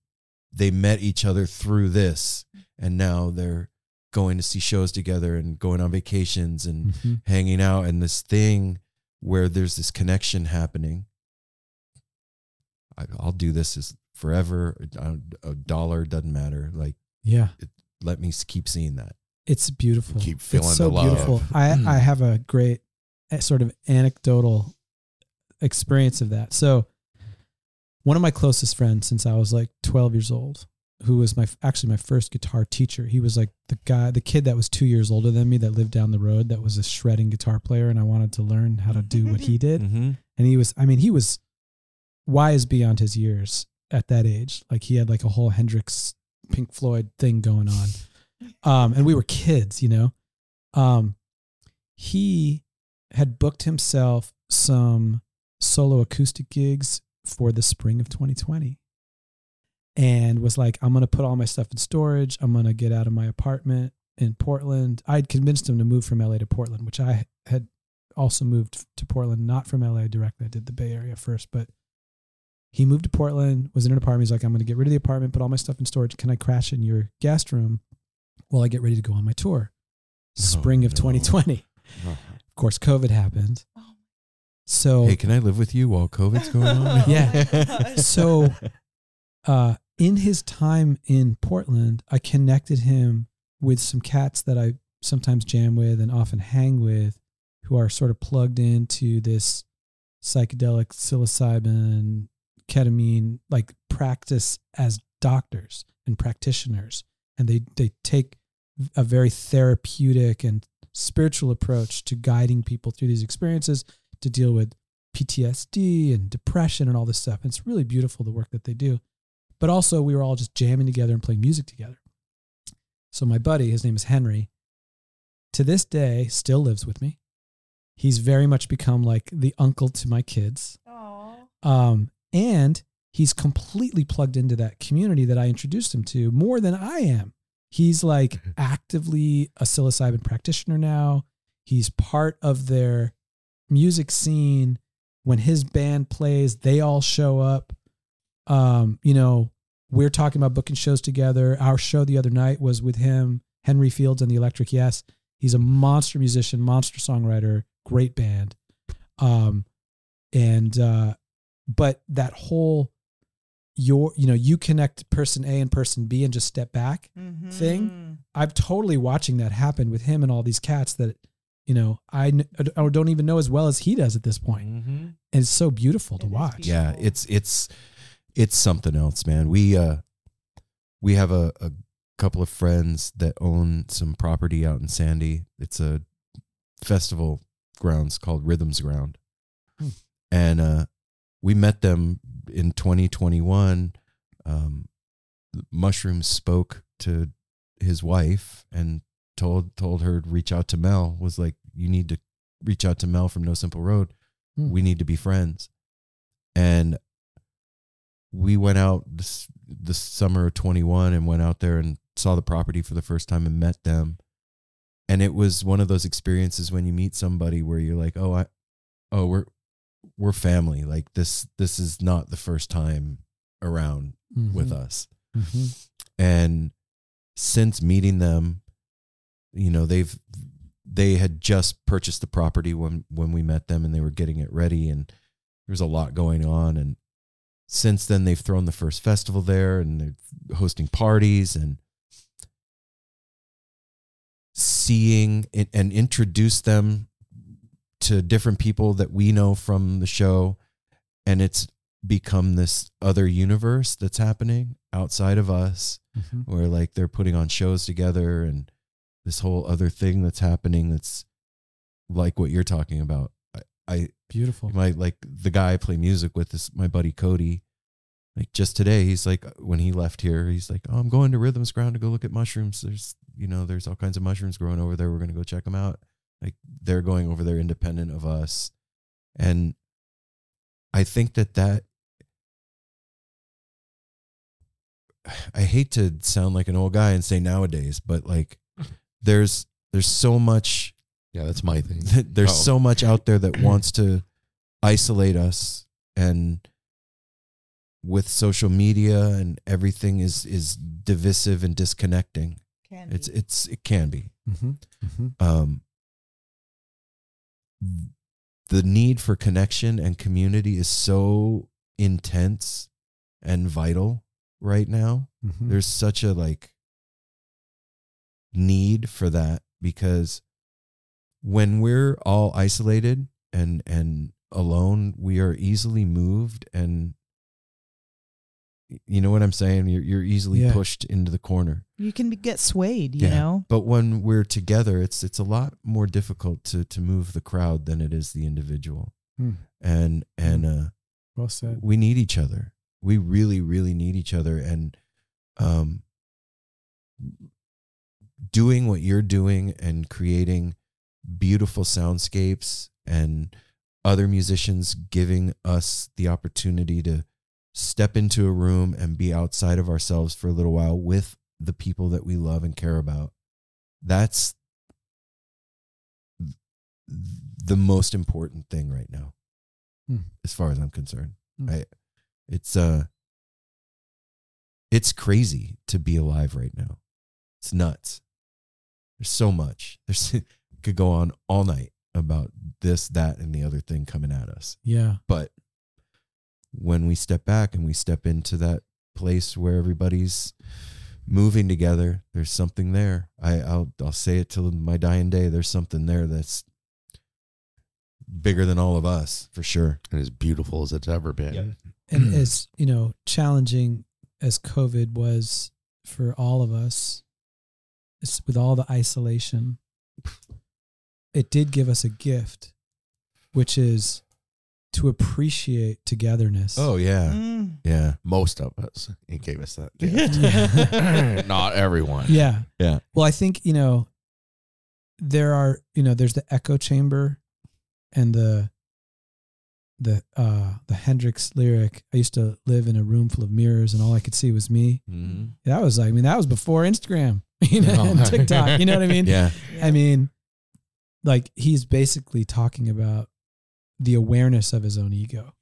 they met each other through this and now they're going to see shows together and going on vacations and Mhm. hanging out and this thing where there's this connection happening. I, I'll do this as forever. A, a dollar doesn't matter. Like, yeah, let me keep seeing that. it's beautiful. Keep feeling it's so the love. beautiful. I I have a great eh, sort of anecdotal experience of that. So, one of my closest friends since I was like 12 years old, who was my actually my first guitar teacher. He was like the guy, the kid that was two years older than me that lived down the road that was a shredding guitar player, and I wanted to learn how to do what he did. Mm-hmm. And he was, I mean, he was wise beyond his years at that age. Like he had like a whole Hendrix, Pink Floyd thing going on. Um, and we were kids, you know. Um, he had booked himself some solo acoustic gigs for the spring of 2020 and was like, I'm going to put all my stuff in storage. I'm going to get out of my apartment in Portland. I'd convinced him to move from LA to Portland, which I had also moved to Portland, not from LA directly. I did the Bay Area first, but he moved to Portland, was in an apartment. He's like, I'm going to get rid of the apartment, put all my stuff in storage. Can I crash in your guest room while I get ready to go on my tour? Oh, Spring of no. 2020. Uh-huh. Of course, COVID happened. Oh so Hey, can I live with you while COVID's going on? Yeah. so uh, in his time in Portland, I connected him with some cats that I sometimes jam with and often hang with who are sort of plugged into this psychedelic psilocybin ketamine like practice as doctors and practitioners and they they take a very therapeutic and spiritual approach to guiding people through these experiences to deal with PTSD and depression and all this stuff. And It's really beautiful the work that they do. But also we were all just jamming together and playing music together. So my buddy, his name is Henry, to this day still lives with me. He's very much become like the uncle to my kids. Um, and he's completely plugged into that community that I introduced him to more than I am. He's like actively a psilocybin practitioner now. He's part of their music scene. When his band plays, they all show up. Um, you know, we're talking about booking shows together. Our show the other night was with him, Henry Fields and the Electric Yes. He's a monster musician, monster songwriter, great band. Um, and uh, but that whole your you know you connect person A and person B and just step back Mm-hmm. thing. I'm totally watching that happen with him and all these cats that you know I n- I don't even know as well as he does at this point. Mm-hmm. And it's so beautiful to It is watch. beautiful. yeah it's it's it's something else man. We uh we have a, a couple of friends that own some property out in sandy. It's a festival grounds called rhythms ground. Hmm. and uh we met them in 2021 um mushrooms spoke to his wife and told told her to reach out to mel was like you need to reach out to mel from no simple road. Hmm. we need to be friends. And we went out this this summer of 21 and went out there and saw the property for the first time and met them and it was one of those experiences when you meet somebody where you're like oh i oh we're we're family like this this is not the first time around with Mhm. us Mhm. and since meeting them you know they've they had just purchased the property when when we met them and they were getting it ready and there was a lot going on and since then they've thrown the first festival there and they're hosting parties and seeing and introduce them to different people that we know from the show and it's become this other universe that's happening outside of us Mhm. where like they're putting on shows together and this whole other thing that's happening that's like what you're talking about i, Beautiful. my like the guy I play music with is my buddy Cody. Like just today, he's like when he left here, he's like, "Oh, I'm going to Rhythms Ground to go look at mushrooms. There's you know, there's all kinds of mushrooms growing over there. We're gonna go check them out. Like they're going over there independent of us, and I think that that I hate to sound like an old guy and say nowadays, but like there's there's so much Yeah, that's my thing. there's Oh. so much out there that wants to isolate us and with social media and everything is is divisive and disconnecting Can it's be. it's it can be Mhm. Mhm. um the need for connection and community is so intense and vital right now Mhm. there's such a like need for that because when we're all isolated and and alone we are easily moved and you know what i'm saying you're, you're easily Yeah. pushed into the corner you can be, get swayed, you know? but when we're together it's it's a lot more difficult to to move the crowd than it is the individual Hmm. and and uh Well said. we need each other. We really, really need each other. And um, doing what you're doing and creating beautiful soundscapes and other musicians giving us the opportunity to step into a room and be outside of ourselves for a little while with the people that we love and care about. That's the most important thing right now, Hmm. as far as I'm concerned. Hmm. I, it's uh, it's crazy to be alive right now. It's nuts. There's so much. There's could go on all night about this, that, and the other thing coming at us. Yeah. But when we step back and we step into that place where everybody's moving together, there's something there. I, I'll I'll say it till my dying day. There's something there that's bigger than all of us for sure. And as beautiful as it's ever been. And as, you know, challenging as COVID was for all of us, with all the isolation, it did give us a gift, which is to appreciate togetherness. Oh yeah, Mm. yeah. Most of us. He gave us that gift. Not everyone. Yeah. Yeah. Well, I think, you know, there are, you know, there's the echo chamber and the the uh the Hendrix lyric. I used to live in a room full of mirrors and all I could see was me. Mm-hmm. That was like, I mean, that was before Instagram, you know, Oh. and TikTok. You know what I mean? Yeah, I mean, like he's basically talking about the awareness of his own ego,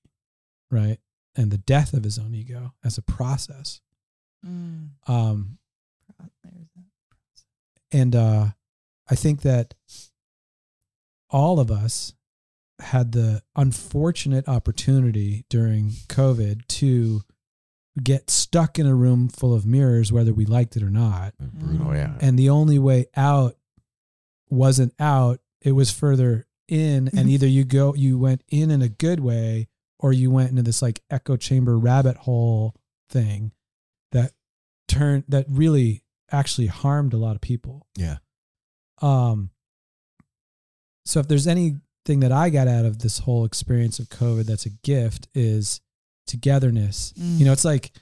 right? And the death of his own ego as a process. Mm. Um, and uh, I think that all of us had the unfortunate opportunity during COVID to get stuck in a room full of mirrors, whether we liked it or not. brutal. Oh yeah. And the only way out wasn't out, it was further in. And Mhm. either you go, you went in in a good way, or you went into this like echo chamber rabbit hole thing that turned, that really actually harmed a lot of people. Yeah. Um, so if there's anything that I got out of this whole experience of COVID that's a gift is togetherness. Mm. You know, it's like,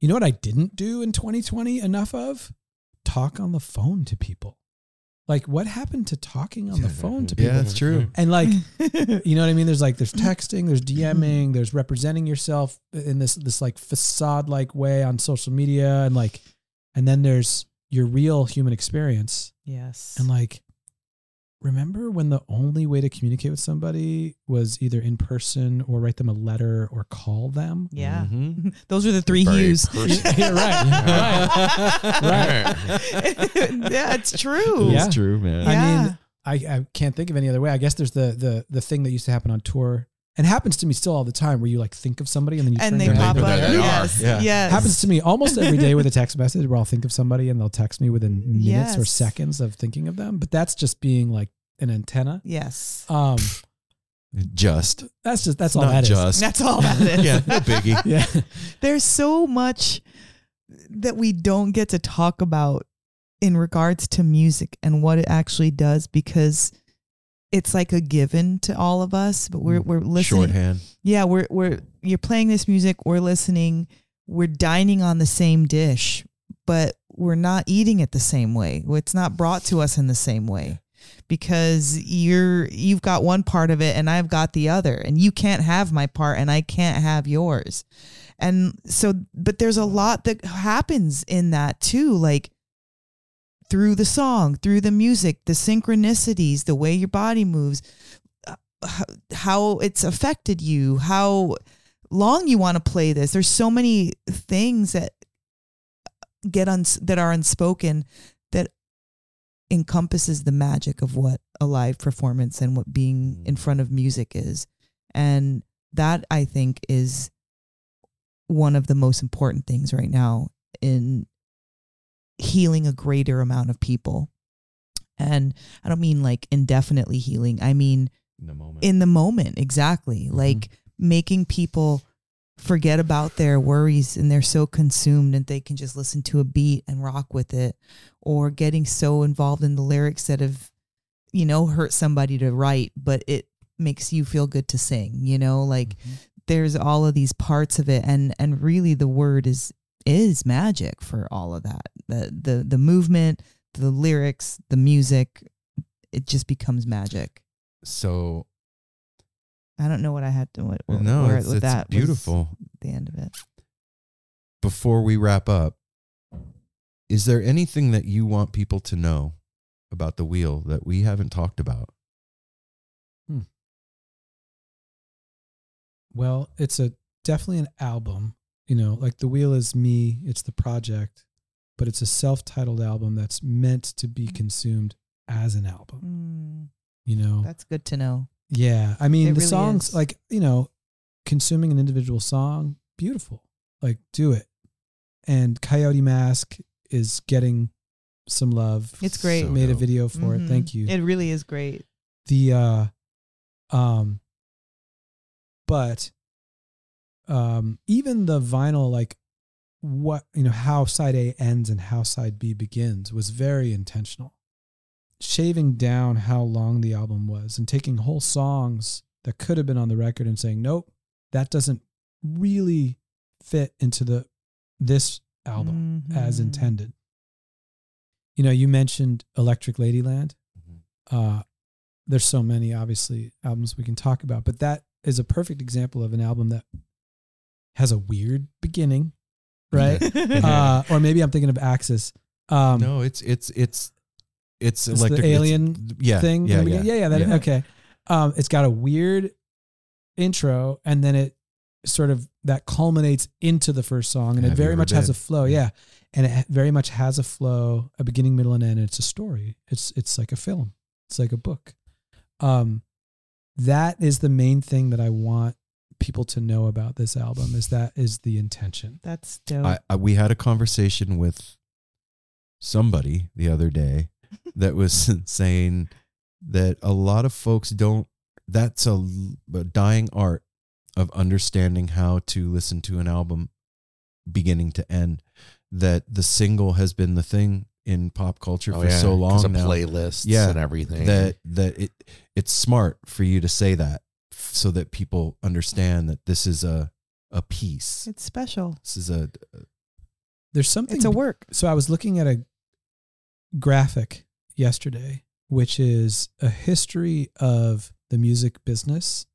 you know what I didn't do in 2020 enough of? Talk on the phone to people. Like, what happened to talking on the phone to people? Yeah, that's true. And like, you know what I mean? There's like, there's texting, there's mm-hmm. DMing, there's representing yourself in this, this like facade like way on social media. And like, and then there's your real human experience. yes. And like, remember when the only way to communicate with somebody was either in person or write them a letter or call them? yeah. Mhm. Those are the three Very hues. personal. Yeah, right. Right. yeah, it's true. Yeah. It's true, man. I Yeah. mean, I, I can't think of any other way. I guess there's the the the thing that used to happen on tour and happens to me still all the time where you like think of somebody and then you turn and they pop up. They. Yes. Yeah. Yes. happens to me almost every day with a text message where I'll think of somebody and they'll text me within minutes or seconds of thinking of them. But that's just being like an antenna. Yes. Um, Just that's just that's It's all not that is. just. That's all that is. yeah, no biggie. Yeah. There's so much that we don't get to talk about in regards to music and what it actually does because it's like a given to all of us, but we're mm. we're listening. Shorthand. Yeah, we're we're you're playing this music, we're listening, we're dining on the same dish, but we're not eating it the same way. It's not brought to us in the same way because you're you've got one part of it and I've got the other and you can't have my part and I can't have yours. And so but there's a lot that happens in that too like through the song, through the music, the synchronicities, the way your body moves, uh, how it's affected you, how long you want to play this. There's so many things that get uns- that are unspoken that encompasses the magic of what a live performance and what being in front of music is. And that I think is one of the most important things right now in healing a greater amount of people. And I don't mean like indefinitely healing. I mean In the moment. in the moment, exactly. Mm-hmm. Like making people forget about their worries and they're so consumed and they can just listen to a beat and rock with it or getting so involved in the lyrics that have you know hurt somebody to write but it makes you feel good to sing you know like mm-hmm. there's all of these parts of it and and really the word is is magic for all of that the the the movement the lyrics the music it just becomes magic so I don't know what I had to what, what no, where it's, with it's that was beautiful. the end of it. Before we wrap up, is there anything that you want people to know about the wheel that we haven't talked about? Hmm. Well, it's a definitely an album. You know, like the wheel is me, it's the project, but it's a self-titled album that's meant to be consumed as an album. Mm, You know, that's good to know. yeah. I mean, It the really songs, is. like you know, consuming an individual song, beautiful. Like, do it. And Coyote Mask is getting some love. It's great. So Made a video for it. Mhm. Thank you. It really is great. the uh um but um even the vinyl like what you know how side A ends and how side B begins was very intentional shaving down how long the album was and taking whole songs that could have been on the record and saying nope that doesn't really fit into the this album as Mhm. intended you know you mentioned electric ladyland Mhm. uh there's so many obviously albums we can talk about but that is a perfect example of an album that has a weird beginning right? Uh or maybe i'm thinking of axis. Um no, it's it's it's it's, It's the electric. alien yeah, thing Yeah, yeah, yeah yeah, that, yeah. okay. Um it's got a weird intro and then it sort of that culminates into the first song and Have it very much has a flow yeah. and it very much has a flow a beginning middle and end. It's a story. It's it's like a film. It's like a book. Um that is the main thing that i want people to know about this album is that is the intention That's dope. I, I, we had a conversation with somebody the other day that was saying that a lot of folks don't that's a, a dying art of understanding how to listen to an album beginning to end that the single has been the thing in pop culture Oh, for yeah, so 'cause long of now playlists Yeah, and everything. that that it it's smart for you to say that f- so that people understand that this is a a piece it's special. this is a there's something It's a work. so I was looking at a graphic yesterday, which is a history of the music business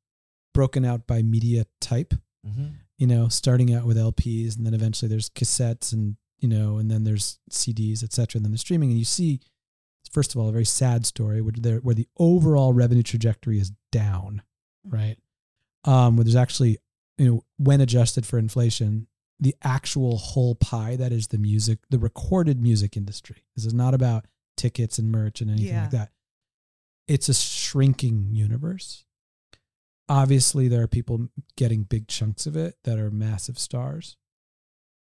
broken out by media type. Mm-hmm. You know, starting out with LPs, and then eventually there's cassettes, and you know, and then there's CDs, et cetera, and then the streaming. And you see, first of all, a very sad story where there where the overall revenue trajectory is down, right? Um, where there's actually, you know, when adjusted for inflation, the actual whole pie that is the music, the recorded music industry. This is not about tickets and merch and anything Yeah. like that. It's a shrinking universe. Obviously, there are people getting big chunks of it that are massive stars.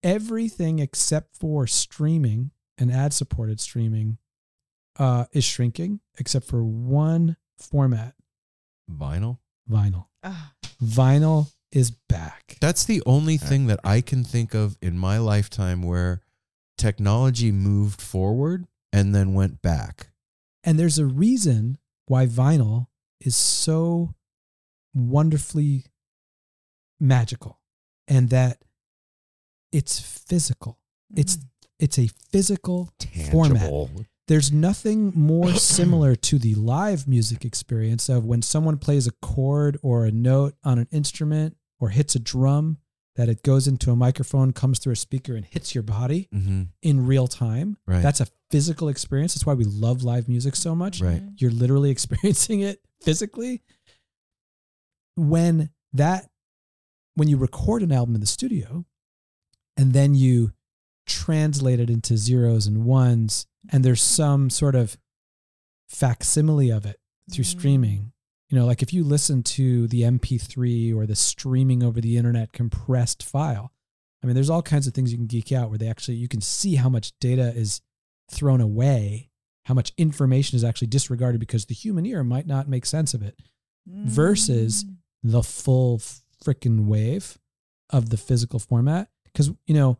Everything except for streaming and ad supported streaming uh, is shrinking, except for one format vinyl vinyl. Ah, Vinyl is back. That's the only thing that I can think of in my lifetime where technology moved forward and then went back. And there's a reason why vinyl is so wonderfully magical and that it's physical. It's it's a physical format. Tangible. There's nothing more similar to the live music experience of when someone plays a chord or a note on an instrument or hits a drum that it goes into a microphone, comes through a speaker and hits your body Mm-hmm. in real time. Right. That's a physical experience. That's why we love live music so much. right. You're literally experiencing it physically. When that when you record an album in the studio and then you translate it into zeros and ones and there's some sort of facsimile of it through Mm. streaming you know like if you listen to the mp3 or the streaming over the internet compressed file i mean there's all kinds of things you can geek out where they actually you can see how much data is thrown away how much information is actually disregarded because the human ear might not make sense of it versus Mm. the full freaking wave of the physical format. Because, you know,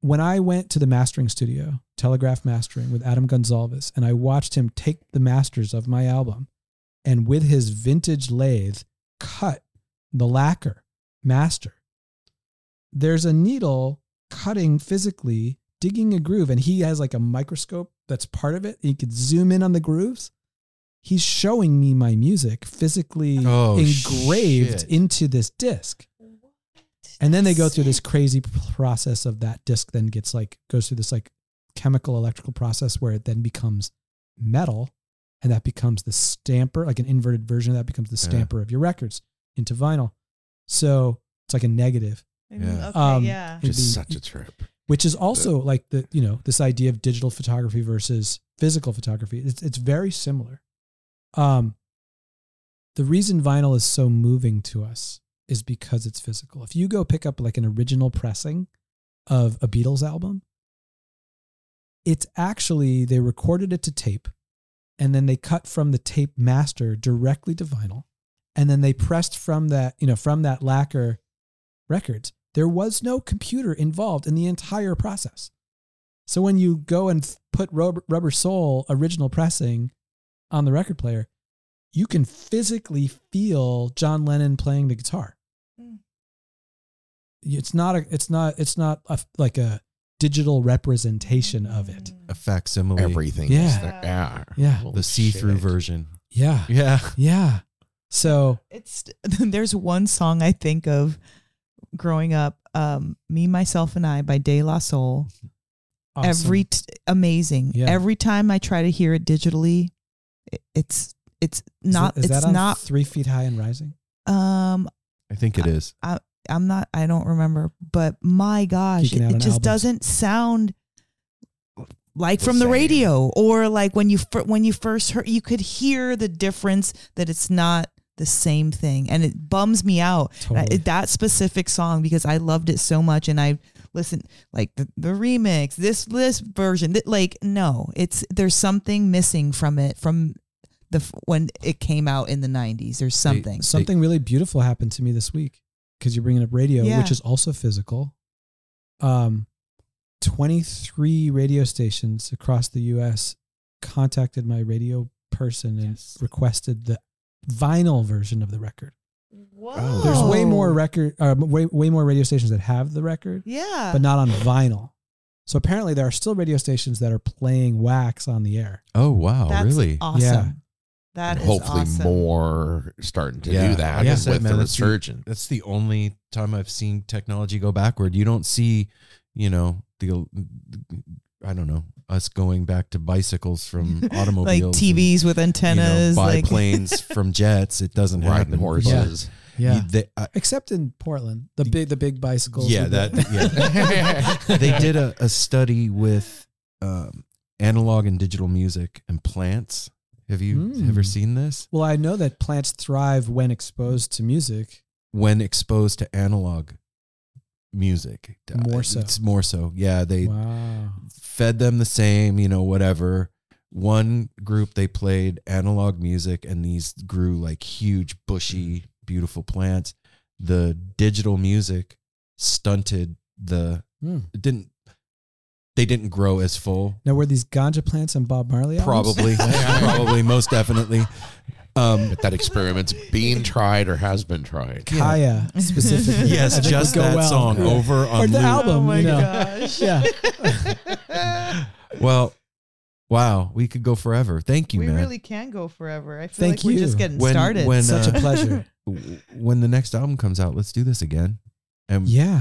when I went to the mastering studio, Telegraph Mastering with Adam Gonzalez, and I watched him take the masters of my album and with his vintage lathe cut the lacquer master, there's a needle cutting physically, digging a groove, and he has like a microscope that's part of it. And you could zoom in on the grooves. He's showing me my music physically Oh, engraved shit. into this disc. And then they go through this crazy process of that disc then gets like goes through this like chemical electrical process where it then becomes metal and that becomes the stamper, like an inverted version of that becomes the Yeah. stamper of your records into vinyl. So it's like a negative, Yeah. Okay, Um, yeah. It'd Just be- such a trip. which is also like the you know this idea of digital photography versus physical photography. It's it's very similar. Um, the reason vinyl is so moving to us is because it's physical. If you go pick up like an original pressing of a Beatles album, it's actually they recorded it to tape and then they cut from the tape master directly to vinyl and then they pressed from that, you know, from that lacquer records. There was no computer involved in the entire process. So when you go and put Rubber, Soul original pressing on the record player, you can physically feel John Lennon playing the guitar. Mm. It's not a it's not it's not a, like a digital representation of it. A facsimile. Everything Yeah. is. Yeah. Yeah. The see-through shit. version. Yeah. Yeah. Yeah. So It's there's one song I think of growing up, um, "Me, Myself, and I" by De La Soul. awesome. Every t- amazing. Yeah. Every time I try to hear it digitally, it, it's it's Is not that- is it's that on not three feet high and rising. um I think it is. I'm not I don't remember, but my gosh, Geeking it, it just albums. doesn't sound like The from the radio or like when you fir- when you first heard you could hear the difference that it's not the same thing and it bums me out And I- that specific song because I loved it so much and I listened like the, the remix this this version that like no it's there's something missing from it from the when it came out in the 90s or something Something really beautiful happened to me this week because you're bringing up radio, Yeah. which is also physical. Um, 23 radio stations across the U.S. contacted my radio person and Yes. requested the vinyl version of the record. Whoa. There's way more record, uh, way way more radio stations that have the record, yeah but not on vinyl. So apparently, there are still radio stations that are playing wax on the air. Oh wow, That's really? awesome. Yeah. That And is hopefully awesome. more starting to Yeah. do that Like I with said, man, the that's the- resurgence. That's the only time I've seen technology go backward. You don't see, you know, the I don't know, us going back to bicycles from automobiles, like automobiles. TVs with and, you know, antennas like biplanes from jets. It doesn't Riding happen. horses. You- they- I- except in Portland, the big the big bicycles. yeah, that yeah. they did a, a study with um, analog and digital music and plants. Have you Mm. ever seen this? Well, I know that plants thrive when exposed to music. When exposed to analog music, More so. It's more so. Yeah, they wow. fed them the same, you know, whatever. One group they played analog music and these grew like huge, bushy, beautiful plants. The digital music stunted the Hmm. it didn't they didn't grow as full. Now, were these ganja plants on Bob Marley? albums? Probably. probably, most definitely. Um But that experiment's being tried or has been tried. Kaya specifically. Yes, just go that well. song Yeah. over Or on the loop. album, oh my you know. gosh Yeah. Well, wow, we could go forever. Thank you, we man. really can go forever. I feel Thank like we're just getting When- started. when, Such a uh, pleasure. When the next album comes out, let's do this again. And Yeah.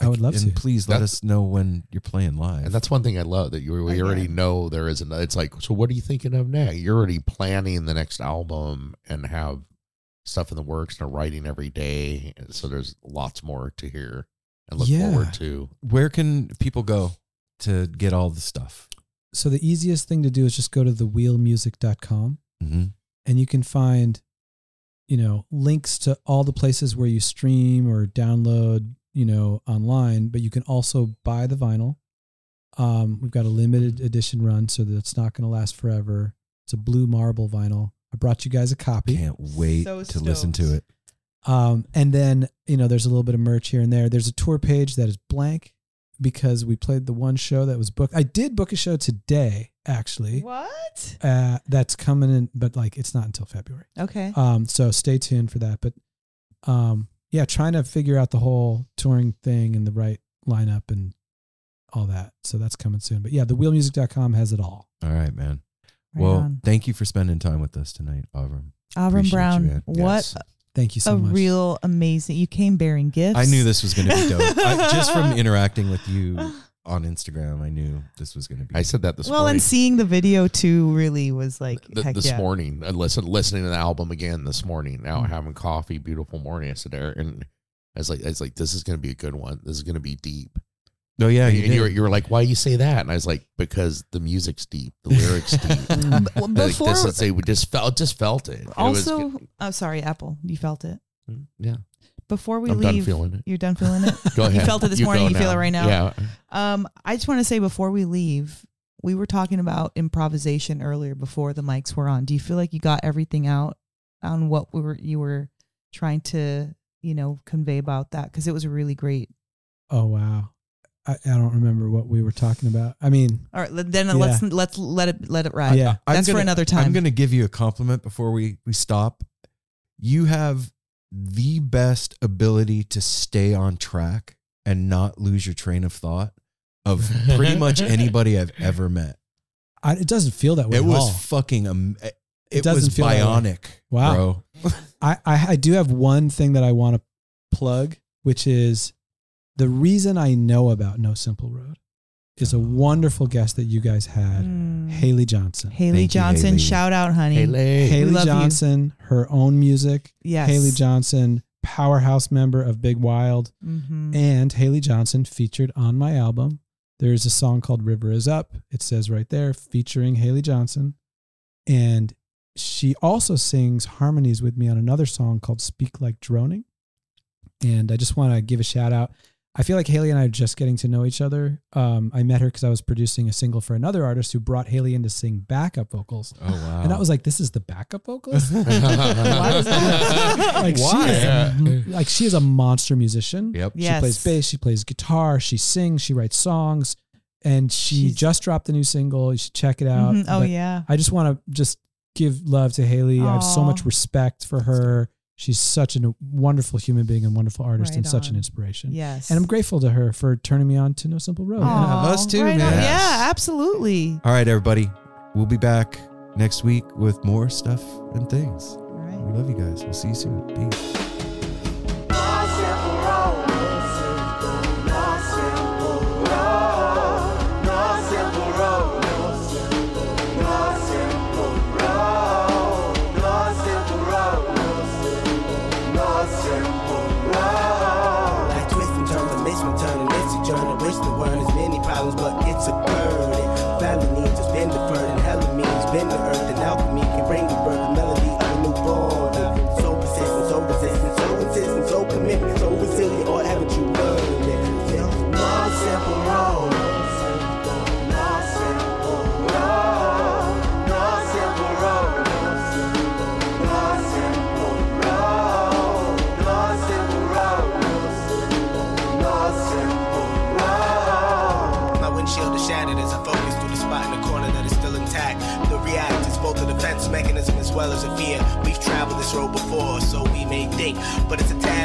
I would love and to. please let That's- us know when you're playing live. And that's one thing I love that you we already know there is an. It's like, so what are you thinking of now? You're already planning the next album and have stuff in the works and are writing every day. And so there's lots more to hear and look Yeah. forward to. Where can people go to get all the stuff? So the easiest thing to do is just go to thewheelmusic.com Mm-hmm. and you can find, you know, links to all the places where you stream or download, you know, online, but you can also buy the vinyl. Um, we've got a limited edition run so that's not going to last forever. It's a blue marble vinyl. I brought you guys a copy. Can't wait So to listen to it. Um, and then, you know, there's a little bit of merch here and there. There's a tour page that is blank because we played the one show that was booked. I did book a show today, actually. what? Uh, that's coming in, but like it's not until February. Okay. Um, so stay tuned for that. But um, yeah, trying to figure out the whole touring thing and the right lineup and all that. So that's coming soon. But yeah, thewheelmusic.com has it all. All right, man. Right well, on. thank you for spending time with us tonight, Avram. Avram appreciate you, Brown, man. what Yes. Thank you so much. a much. real amazing. You came bearing gifts. I knew this was going to be dope. I, just from interacting with you on Instagram, I knew this was going to be. I said that this well, morning. and seeing the video too really was like Th- heck this yeah. morning, I listen, listening to the album again this morning. Now Mm. having coffee, beautiful morning. I said there, and I was like, I was like, this is going to be a good one. This is going to be deep. oh yeah, and you, you, were, you were like, why do you say that? And I was like, because the music's deep, the lyrics deep. Mm, well, Like, Before this is, they we just felt, just felt it. It was also, good. oh sorry, Apple, you felt it mm, yeah. Before we I'm done leave. feeling it. You're done feeling it. Go ahead. You felt it this You morning. go You feel it right now. Yeah. Um, I just want to say before we leave, we were talking about improvisation earlier before the mics were on. Do you feel like you got everything out on what we were you were trying to you know convey about that? Because it was really great. Oh wow. I, I don't remember what we were talking about. I mean, All right, let- then let's let's let it let it ride. Yeah. I'm that's for gonna- another time. I'm going to give you a compliment before we we stop. You have the best ability to stay on track and not lose your train of thought of pretty much anybody I've ever met. I, it doesn't feel that way. It at was all. fucking um, it, It it doesn't was feel that bionic. Wow. bro. I, I I do have one thing that I want to plug, which is the reason I know about No Simple Road is a wonderful guest that you guys had, Mm. Haley Johnsen. Haley Thank you, Johnsen, Haley. shout out, honey. Haley. Haley love you. Johnsen, her own music. Yes. Haley Johnsen, powerhouse member of Big Wild, hmm and Haley Johnsen featured on my album. There's a song called River Is Up. It says right there, featuring Haley Johnsen. And she also sings harmonies with me on another song called Speak Like Droning. And I just want to give a shout out. I feel like Haley and I are just getting to know each other. Um, I met her because I was producing a single for another artist who brought Haley in to sing backup vocals. Oh wow. And I was like, this is the backup vocalist? Why was like, Why? She is a, like she is a monster musician. Yep. Yes. She plays bass, she plays guitar, she sings, she writes songs, and she She's- just dropped a new single. You should check it out. Mhm. Oh But yeah. I just want to just give love to Haley. I have so much respect for her. She's such a wonderful human being and wonderful artist Right and such an inspiration. Yes. And I'm grateful to her for turning me on to No Simple Road. Aw, us too, right on. man. Yeah, absolutely. All right, everybody. We'll be back next week with more stuff and things. All right. We love you guys. We'll see you soon. Peace.